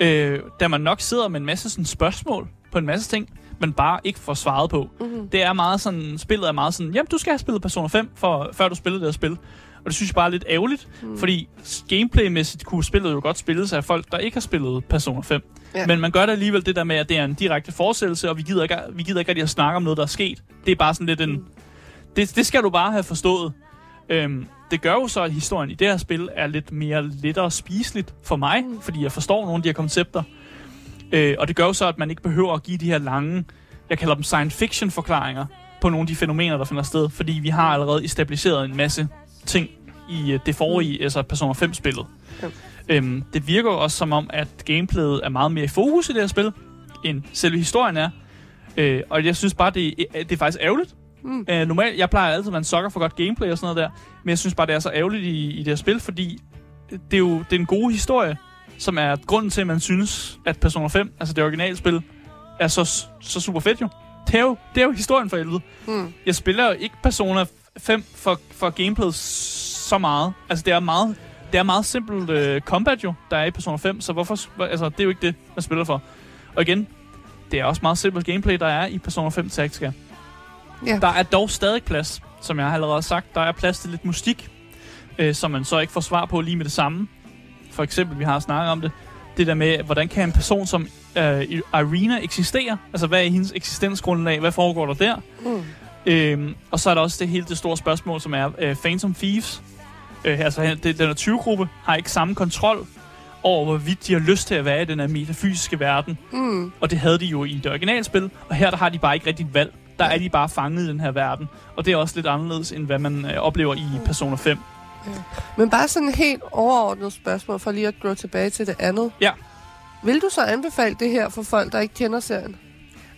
Øh, da man nok sidder med en masse sådan, spørgsmål på en masse ting, men bare ikke får svaret på. Mm-hmm. Det er meget sådan, spillet er meget sådan, jamen du skal have spillet Persona 5, for, før du spiller det her spil. Og det synes jeg bare er lidt ærgerligt, mm. fordi gameplaymæssigt kunne spillet jo godt spilles af folk, der ikke har spillet Persona 5. Ja. Men man gør det alligevel det der med, at det er en direkte fortsættelse, og vi gider ikke, vi gider ikke rigtig at snakke om noget, der er sket. Det er bare sådan lidt en... Det, det skal du bare have forstået. Øhm, det gør jo så, at historien i det her spil er lidt mere lettere spiseligt for mig, mm. fordi jeg forstår nogle af de her koncepter. Øh, og det gør jo så, at man ikke behøver at give de her lange, jeg kalder dem science fiction forklaringer, på nogle af de fænomener, der finder sted, fordi vi har allerede etableret en masse ting i øh, det forrige, mm. altså Persona 5-spillet. Ja. Øhm, det virker også som om, at gameplayet er meget mere i fokus i det her spil, end selve historien er. Øh, og jeg synes bare, det, er- det er faktisk ærgerligt. Mm. Øh, normalt, jeg plejer altid at være en sokker for godt gameplay og sådan noget der, men jeg synes bare, det er så ærgerligt i, i det her spil, fordi det er jo det er en god historie, som er grunden til, at man synes, at Persona 5, altså det originale spil, er så, så super fedt jo. Det er jo, det er jo historien for helvede. Mm. Jeg spiller jo ikke Persona 5 for, for gameplayet så meget. Altså, det er meget, det er meget simpelt uh, combat jo, der er i Persona 5, så hvorfor, hvor- altså, det er jo ikke det, man spiller for. Og igen, det er også meget simpelt gameplay, der er i Persona 5 Tactica. Ja. Der er dog stadig plads, som jeg har allerede sagt. Der er plads til lidt mystik, øh, som man så ikke får svar på lige med det samme. For eksempel, vi har snakket om det, det der med, hvordan kan en person som øh, Irina eksistere? Altså, hvad er hendes eksistensgrundlag? Hvad foregår der der? Mm. Øhm, og så er der også det hele det store spørgsmål, som er øh, Phantom Thieves. Øh, altså, det, den her 20-gruppe har ikke samme kontrol over, hvorvidt de har lyst til at være i den her metafysiske verden. Mm. Og det havde de jo i det originale spil, og her der har de bare ikke rigtig valg. Der er de bare fanget i den her verden. Og det er også lidt anderledes, end hvad man øh, oplever i Persona 5. Men bare sådan et helt overordnet spørgsmål, for lige at gå tilbage til det andet. Ja. Vil du så anbefale det her for folk, der ikke kender serien?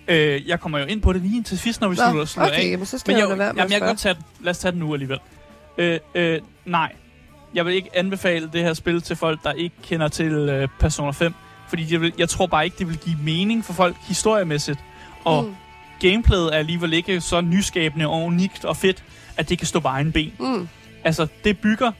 Øh, jeg kommer jo ind på det lige til sidst, når vi slutter, slutter af. okay, jamen, så skal Men jeg jeg, jamen, jeg kan godt tage den. Lad os tage den nu alligevel. Øh, øh, nej. Jeg vil ikke anbefale det her spil til folk, der ikke kender til øh, Persona 5. Fordi det vil, jeg tror bare ikke, det vil give mening for folk historiemæssigt. Og mm. Gameplayet er alligevel ikke så nyskabende og unikt og fedt, at det kan stå på egen ben. Mm. Altså, det bygger...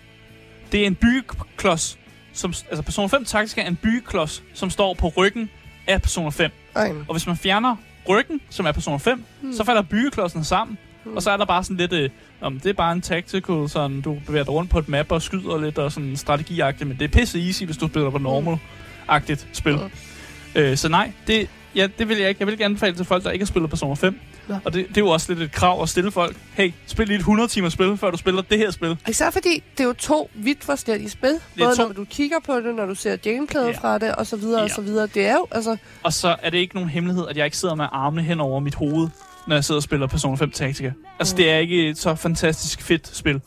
Det er en byggeklods. Som, altså, Persona 5 Tactica er en byggeklods, som står på ryggen af Persona 5. Ej. Og hvis man fjerner ryggen, som er Persona 5, mm. så falder byggeklodsen sammen. Mm. Og så er der bare sådan lidt... Øh, om det er bare en tactical, sådan du bevæger dig rundt på et map og skyder lidt og sådan strategiagtigt, men det er pisse easy, hvis du spiller på normal-agtigt spil. Mm. Øh, så nej, det, ja, det vil jeg ikke. Jeg vil ikke anbefale til folk, der ikke har spillet Persona 5. Nå. Og det, det er jo også lidt et krav at stille folk. Hey, spil lige et 100 timer spil, før du spiller det her spil. Især fordi, det er jo to vidt forskellige spil. Både to- når du kigger på det, når du ser gameplayet Ja. fra det, og så videre, og Ja. så videre. Det er jo, altså... Og så er det ikke nogen hemmelighed, at jeg ikke sidder med armene hen over mit hoved, når jeg sidder og spiller Persona 5 Tactica. Altså, Mm. det er ikke et så fantastisk fedt spil,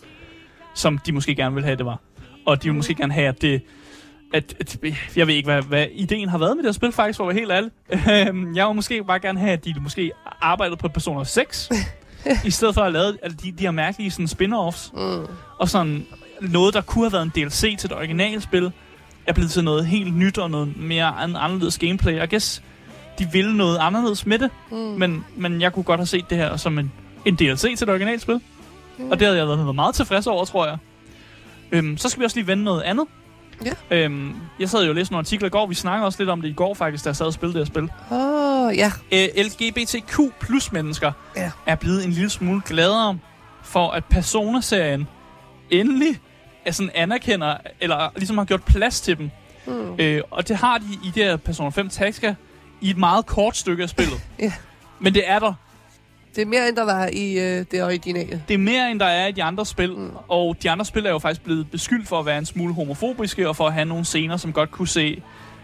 som de måske gerne vil have, det var. Og de vil måske gerne have, at det... At, at, jeg ved ikke, hvad, hvad ideen har været med det her spil, faktisk, for at være helt ærlig. Øhm, jeg vil måske bare gerne have, at de måske arbejdede på Persona 6, i stedet for at lave at de, de her mærkelige sådan, spin-offs, Mm. og sådan noget, der kunne have været en DLC til det originale spil, er blevet til noget helt nyt og noget mere an- anderledes gameplay. Jeg guess, de ville noget anderledes med det, Mm. men, men jeg kunne godt have set det her som en, en DLC til det originale spil. Mm. Og det havde jeg været meget tilfreds over, tror jeg. Øhm, så skal vi også lige vende noget andet. Ja. Øhm, jeg sad jo og læste nogle artikler i går. Vi snakkede også lidt om det i går faktisk, da jeg sad og spillede det her spil. Åh, oh, ja. Øh, LGBTQ plus mennesker Ja. er blevet en lille smule gladere for, at Persona-serien endelig er sådan anerkender, eller ligesom har gjort plads til dem. Mm. Øh, og det har de i det her Persona 5 Tactica i et meget kort stykke af spillet. Ja. Men det er der. Det er mere, end der var i øh, det originale. Det er mere, end der er i de andre spil. Mm. Og de andre spil er jo faktisk blevet beskyldt for at være en smule homofobiske, og for at have nogle scener, som godt kunne se,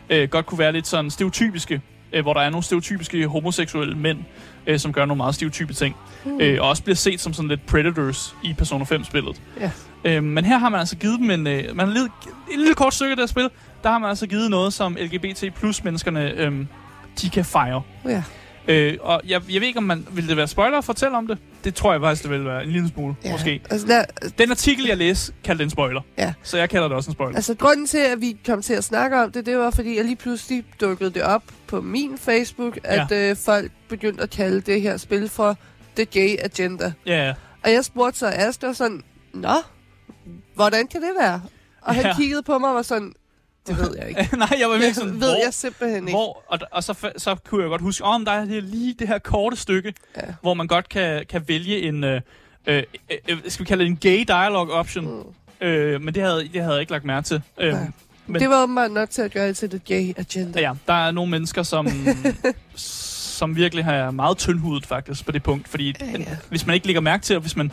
øh, godt kunne være lidt sådan stereotypiske øh, hvor der er nogle stereotypiske homoseksuelle mænd, øh, som gør nogle meget stereotype ting. Mm. Øh, og også bliver set som sådan lidt predators i Persona 5-spillet. Ja. Øh, men her har man altså givet dem en, øh, man har livet, et lille kort stykke af det spil, der har man altså givet noget, som LGBT plus menneskerne, øh, de kan fejre. Ja. Øh, og jeg, jeg ved ikke, om man vil det være spoiler at fortælle om det. Det tror jeg faktisk, det vil være en lille smule, ja. måske. Altså, der, Den artikel, jeg læste, kaldte en spoiler. Ja. Så jeg kalder det også en spoiler. altså, grunden til, at vi kom til at snakke om det, det var, fordi jeg lige pludselig dukkede det op på min Facebook, at ja. øh, folk begyndte at kalde det her spil for The Gay Agenda. Ja, ja. Og jeg spurgte så Asger sådan, Nå, hvordan kan det være? Og han Ja. kiggede på mig og var sådan, det ved jeg ikke. Nej, jeg var virkelig Det sådan, ved hvor, jeg simpelthen ikke. hvor og, og så, så kunne jeg godt huske, om der er det lige det her korte stykke, Ja. hvor man godt kan, kan vælge en, øh, øh, øh, skal vi kalde det en gay dialogue option. Mm. Øh, men det havde, det havde jeg ikke lagt mærke til. Øh, Nej. men- Det var åbenbart nok til at gøre det til The Gay Agenda. ja, der er nogle mennesker, som, som virkelig har meget tyndhudet faktisk på det punkt. Fordi Ja, ja. hvis man ikke lægger mærke til, og hvis man...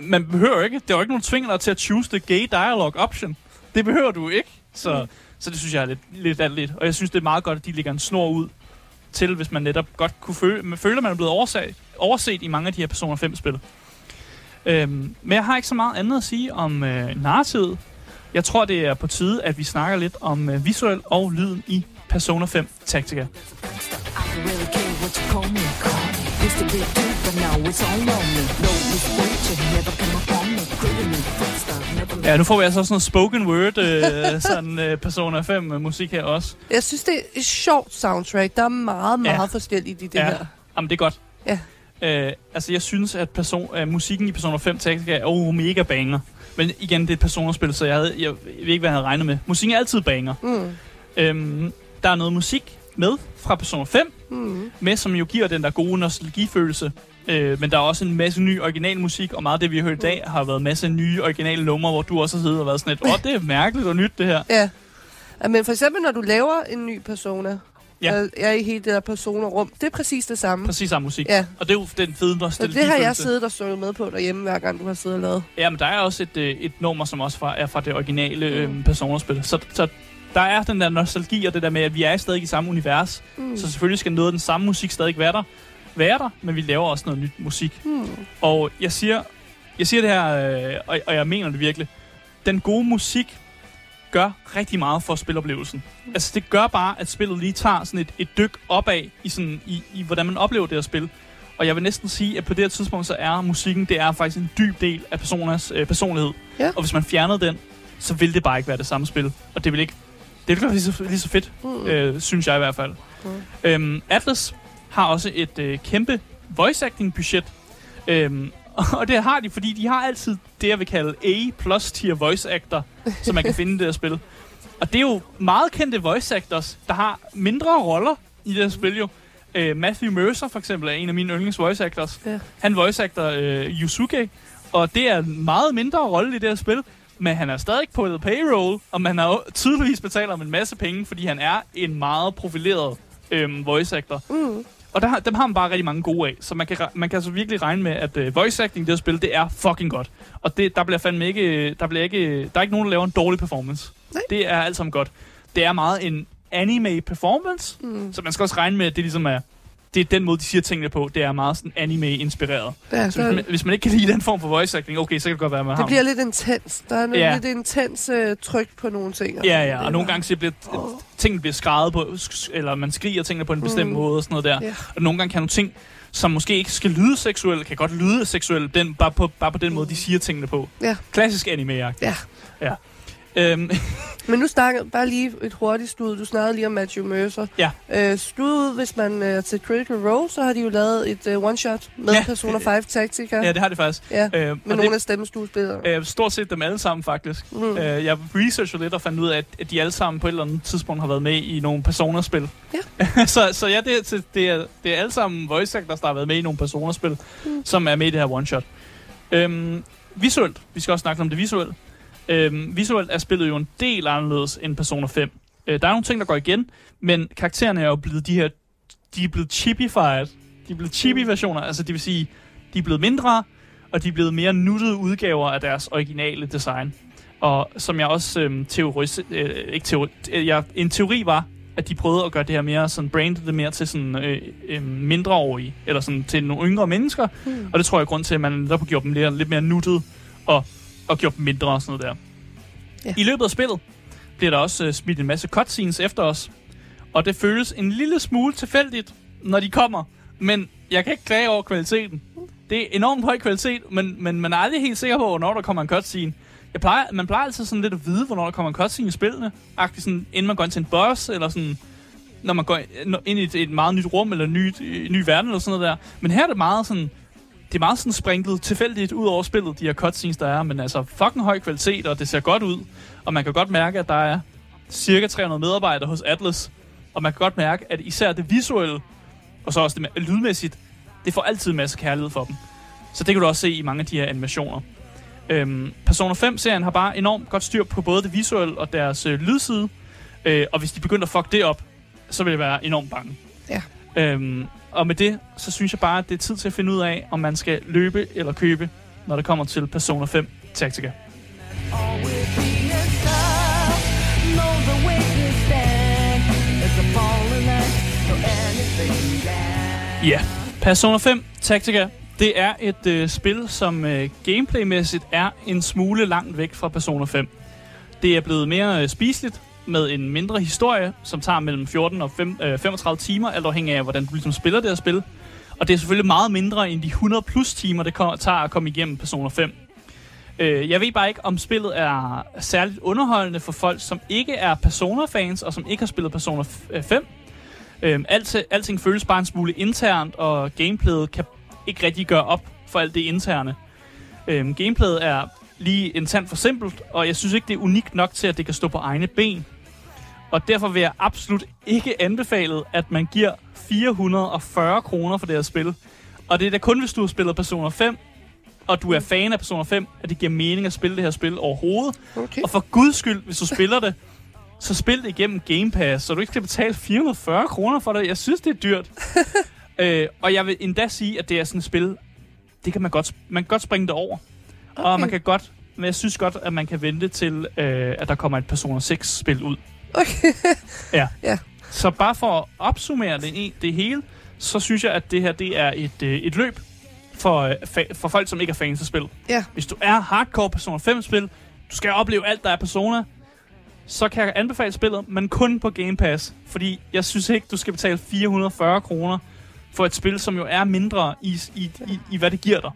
Man behøver jo ikke, det er jo ikke nogen tvinger dig til at choose the gay dialogue option. Det behøver du ikke. Så, så det synes jeg er lidt, lidt alt. Og jeg synes, det er meget godt, at de lægger en snor ud til, hvis man netop godt kunne føle, man føler, man er blevet overset, overset i mange af de her Persona 5-spil. Øhm, men jeg har ikke så meget andet at sige om øh, narrativet. Jeg tror, det er på tide, at vi snakker lidt om øh, visuel og lyden i Persona 5 Tactica. Used to be dude, but now it's all on me. No misfortune, never come upon me. Pretty Ja, nu får vi altså sådan noget spoken word, øh, sådan øh, Persona 5 musik her også. Jeg synes, det er et sjovt soundtrack. Der er meget, meget Ja. forskelligt i det ja. her. Jamen, det er godt. Ja. Øh, altså, jeg synes, at person, øh, musikken i Persona 5 Tactica er oh, mega banger. Men igen, det er et Persona-spil, så jeg, havde, jeg, jeg ved ikke, hvad jeg havde regnet med. Musikken er altid banger. Mm. Øhm, der er noget musik med fra Persona 5, Mm. med, som jo giver den der gode nostalgifølelse. Øh, men der er også en masse ny original musik, og meget af det, vi har hørt i dag, har været en masse nye originale numre, hvor du også har siddet og været sådan lidt, åh, oh, det er mærkeligt og nyt, det her. Ja. Men for eksempel, når du laver en ny persona, Ja. ja. er i hele det der persona-rum, det er præcis det samme. Præcis samme musik. Ja. Og det er jo den fede Så nostalgifølelse. det har jeg siddet og sunget med på derhjemme, hver gang du har siddet og lavet. Ja, men der er også et, øh, et nummer, som også fra, er fra det originale øh, Persona-spil. Så, så der er den der nostalgi og det der med, at vi er stadig i samme univers. Mm. Så selvfølgelig skal noget af den samme musik stadig være der, være der men vi laver også noget nyt musik. Mm. Og jeg siger, jeg siger det her, øh, og, og jeg mener det virkelig. Den gode musik gør rigtig meget for spiloplevelsen. Altså det gør bare, at spillet lige tager sådan et, et dyk opad i, sådan, i, i, hvordan man oplever det her spil. Og jeg vil næsten sige, at på det her tidspunkt, så er musikken, det er faktisk en dyb del af personers øh, personlighed. Ja. Og hvis man fjernede den, så ville det bare ikke være det samme spil. Og det vil ikke, det vil ikke være lige så, lige så fedt, Mm. øh, synes jeg i hvert fald. Mm. Øhm, Atlas har også et øh, kæmpe voice acting budget. Øhm, og det har de, fordi de har altid det, jeg vil kalde A plus tier voice actor, som man kan finde i det her spil. Og det er jo meget kendte voice actors, der har mindre roller i det her spil jo. Øh, Matthew Mercer for eksempel er en af mine yndlings voice actors. Ja. Han voice actor øh, Yusuke, og det er en meget mindre rolle i det her spil. Men han er stadig på the payroll, og man har jo tydeligvis betalt ham en masse penge, fordi han er en meget profileret øhm, voice actor. Mm. Og der, har- dem har man bare rigtig mange gode af. Så man kan, man kan altså virkelig regne med, at øh, voice acting i det her spil, det er fucking godt. Og det, der bliver fandme ikke, der bliver ikke, der er ikke nogen, der laver en dårlig performance. Nej. Det er alt sammen godt. Det er meget en anime performance, Mm. så man skal også regne med, at det ligesom er, det er den måde, de siger tingene på. Det er meget sådan anime-inspireret. Ja, Så hvis man, hvis man ikke kan lide den form for voice acting, okay, så kan det godt være, at man har det bliver lidt intens. Der er noget, Ja. lidt intens uh, tryk på nogle ting. Ja, Det ja, er og nogle bare- gange så bliver Åh. tingene bliver skrevet på, eller man skriger tingene på en bestemt Mm. måde og sådan noget der. Ja. Og nogle gange kan nogle ting, som måske ikke skal lyde seksuelle, kan godt lyde seksuelle, den, bare, på, bare på den måde, de siger tingene på. Ja. Klassisk anime -agtigt. Ja. ja. Øhm, Men nu snakker bare lige et hurtigt stud. Du snakkede lige om Matthew Mercer. Ja. Øh, stud, hvis man er til Critical Role, så har de jo lavet et uh, one-shot med Ja. Persona 5 Tactica. ja, det har det faktisk. ja. Øh, Med og nogle det, af stemmeskuespillere. øh, stort set dem alle sammen, faktisk. Mm. Øh, jeg researchede lidt og fandt ud af, at, at de alle sammen på et eller andet tidspunkt har været med i nogle personerspil. Ja. så, så ja, det, er- det, er, det er alle sammen voice actors, der har været med i nogle personerspil, Mm. som er med i det her one-shot. Øhm, visuelt, vi skal også snakke om det visuelle. Øhm, visuelt er spillet jo en del anderledes end Persona 5. Øh, der er nogle ting, der går igen, men karaktererne er jo blevet de her, de er blevet chipified. De er blevet chibi-versioner, altså det vil sige, de er blevet mindre, og de er blevet mere nuttede udgaver af deres originale design. Og som jeg også øhm, teoris, øh, ikke teori, øh, jeg, en teori var, at de prøvede at gøre det her mere sådan brandet det mere til sådan øh, øh, mindreårige, eller sådan til nogle yngre mennesker. Mm. Og det tror jeg er grund til, at man der gjort dem lidt, lidt mere nuttet og, og gjort dem mindre og sådan noget der. Ja. I løbet af spillet bliver der også øh, smidt en masse cutscenes efter os. Og det føles en lille smule tilfældigt, når de kommer. Men jeg kan ikke klage over kvaliteten. Det er enormt høj kvalitet, men, men man er aldrig helt sikker på, hvornår der kommer en cutscene. Jeg plejer, man plejer altid sådan lidt at vide, hvornår der kommer en cutscene i spillene. Agtigt sådan, inden man går ind til en boss, eller sådan, når man går ind i et, et meget nyt rum, eller en ny, en ny verden, eller sådan noget der. Men her er det meget sådan, det er meget sådan sprinklet tilfældigt ud over spillet, de her cutscenes, der er. Men altså, fucking høj kvalitet, og det ser godt ud. Og man kan godt mærke, at der er cirka 300 medarbejdere hos Atlas. Og man kan godt mærke, at især det visuelle, og så også det lydmæssigt, det får altid en masse kærlighed for dem. Så det kan du også se i mange af de her animationer. Øhm, Persona 5-serien har bare enormt godt styr på både det visuelle og deres øh, lydside. Øh, og hvis de begynder at fuck det op, så vil jeg være enormt bange. Øhm, og med det, så synes jeg bare, at det er tid til at finde ud af, om man skal løbe eller købe, når det kommer til Persona 5 Tactica. Ja, yeah. Persona 5 Tactica, det er et øh, spil, som øh, gameplaymæssigt er en smule langt væk fra Persona 5. Det er blevet mere øh, spiseligt med en mindre historie, som tager mellem 14 og 5, øh, 35 timer, alt afhængig af, hvordan du ligesom spiller det her spil. Og det er selvfølgelig meget mindre end de 100 plus timer, det tager at komme igennem Persona 5. Øh, jeg ved bare ikke, om spillet er særligt underholdende for folk, som ikke er Persona-fans, og som ikke har spillet Persona 5. øh, 5. Øh, alt, alting føles bare en smule internt, og gameplayet kan ikke rigtig gøre op for alt det interne. Øh, gameplayet er lige en tand for simpelt, og jeg synes ikke, det er unikt nok til, at det kan stå på egne ben. Og derfor vil jeg absolut ikke anbefale, at man giver 440 kroner for det her spil. Og det er da kun, hvis du har spillet Persona 5, og du er fan af Persona 5, at det giver mening at spille det her spil overhovedet. Okay. Og for guds skyld, hvis du spiller det, så spil det igennem Game Pass, så du ikke skal betale 440 kroner for det. Jeg synes, det er dyrt. øh, og jeg vil endda sige, at det er sådan et spil, det kan man godt, man kan godt springe det over. Okay. Og man kan godt, men jeg synes godt, at man kan vente til, øh, at der kommer et Persona 6-spil ud. Okay. Ja. Ja. Så bare for at opsummere det, det hele, så synes jeg, at det her det er et, øh, et løb for, øh, fa- for folk, som ikke er fans af spil. Ja. Hvis du er hardcore Persona 5-spil, du skal opleve alt, der er Persona, så kan jeg anbefale spillet, men kun på Game Pass. Fordi jeg synes ikke, du skal betale 440 kroner for et spil, som jo er mindre i, i, i, i hvad det giver dig.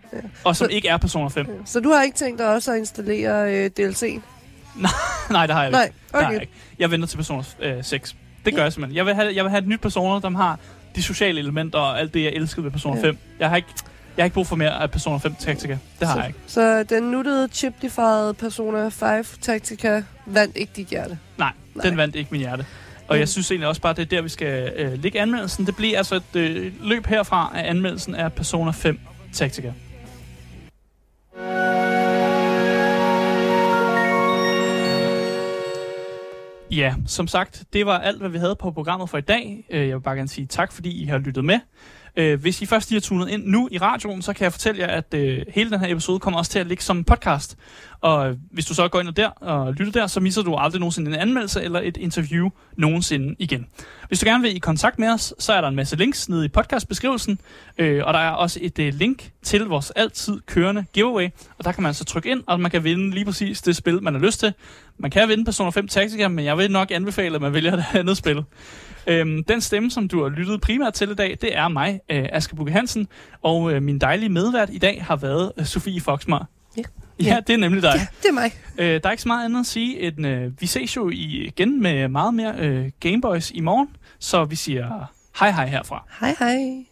Og som ikke er Persona 5. Så du har ikke tænkt dig også at installere øh, DLC'en? Nej, det har jeg ikke. Nej, Det har jeg okay. ikke. Jeg venter til Persona øh, 6. Det gør jeg simpelthen. Jeg vil, have, jeg vil have et nyt Persona, der har de sociale elementer og alt det, jeg elskede ved Persona Ja. 5. Jeg har ikke, jeg har ikke brug for mere af Persona 5 Tactica. Det har så, jeg ikke. Så den nuttede chip-defierede Persona 5 Tactica vandt ikke dit hjerte? Nej, Nej. den vandt ikke min hjerte. Og Mm. jeg synes egentlig også bare, det er der, vi skal øh, lægge anmeldelsen. Det bliver altså et øh, løb herfra af anmeldelsen af Persona 5 Tactica. Ja, som sagt, det var alt, hvad vi havde på programmet for i dag. Øh, jeg vil bare gerne sige tak, fordi I har lyttet med. Øh, Hvis I først lige har tunet ind nu i radioen, så kan jeg fortælle jer, at øh, hele den her episode kommer også til at ligge som podcast. Og øh, hvis du så går ind der og lytter der, så misser du aldrig nogensinde en anmeldelse eller et interview nogensinde igen. Hvis du gerne vil i kontakt med os, så er der en masse links nede i podcastbeskrivelsen. Øh, og der er også et øh, link til vores altid kørende giveaway. Og der kan man så trykke ind, og man kan vinde lige præcis det spil, man har lyst til. Man kan vinde Persona 5 Tactica, men jeg vil nok anbefale, at man vælger det andet spil. Øhm, den stemme, som du har lyttet primært til i dag, det er mig, øh, Asger Bukke Hansen, og øh, min dejlige medvært i dag har været øh, Sofie Foxmar. Ja. Ja, det er nemlig dig. Ja, det er mig. Øh, der er ikke så meget andet at sige, end øh, vi ses jo igen med meget mere øh, Gameboys i morgen, så vi siger hej hej herfra. Hej hej.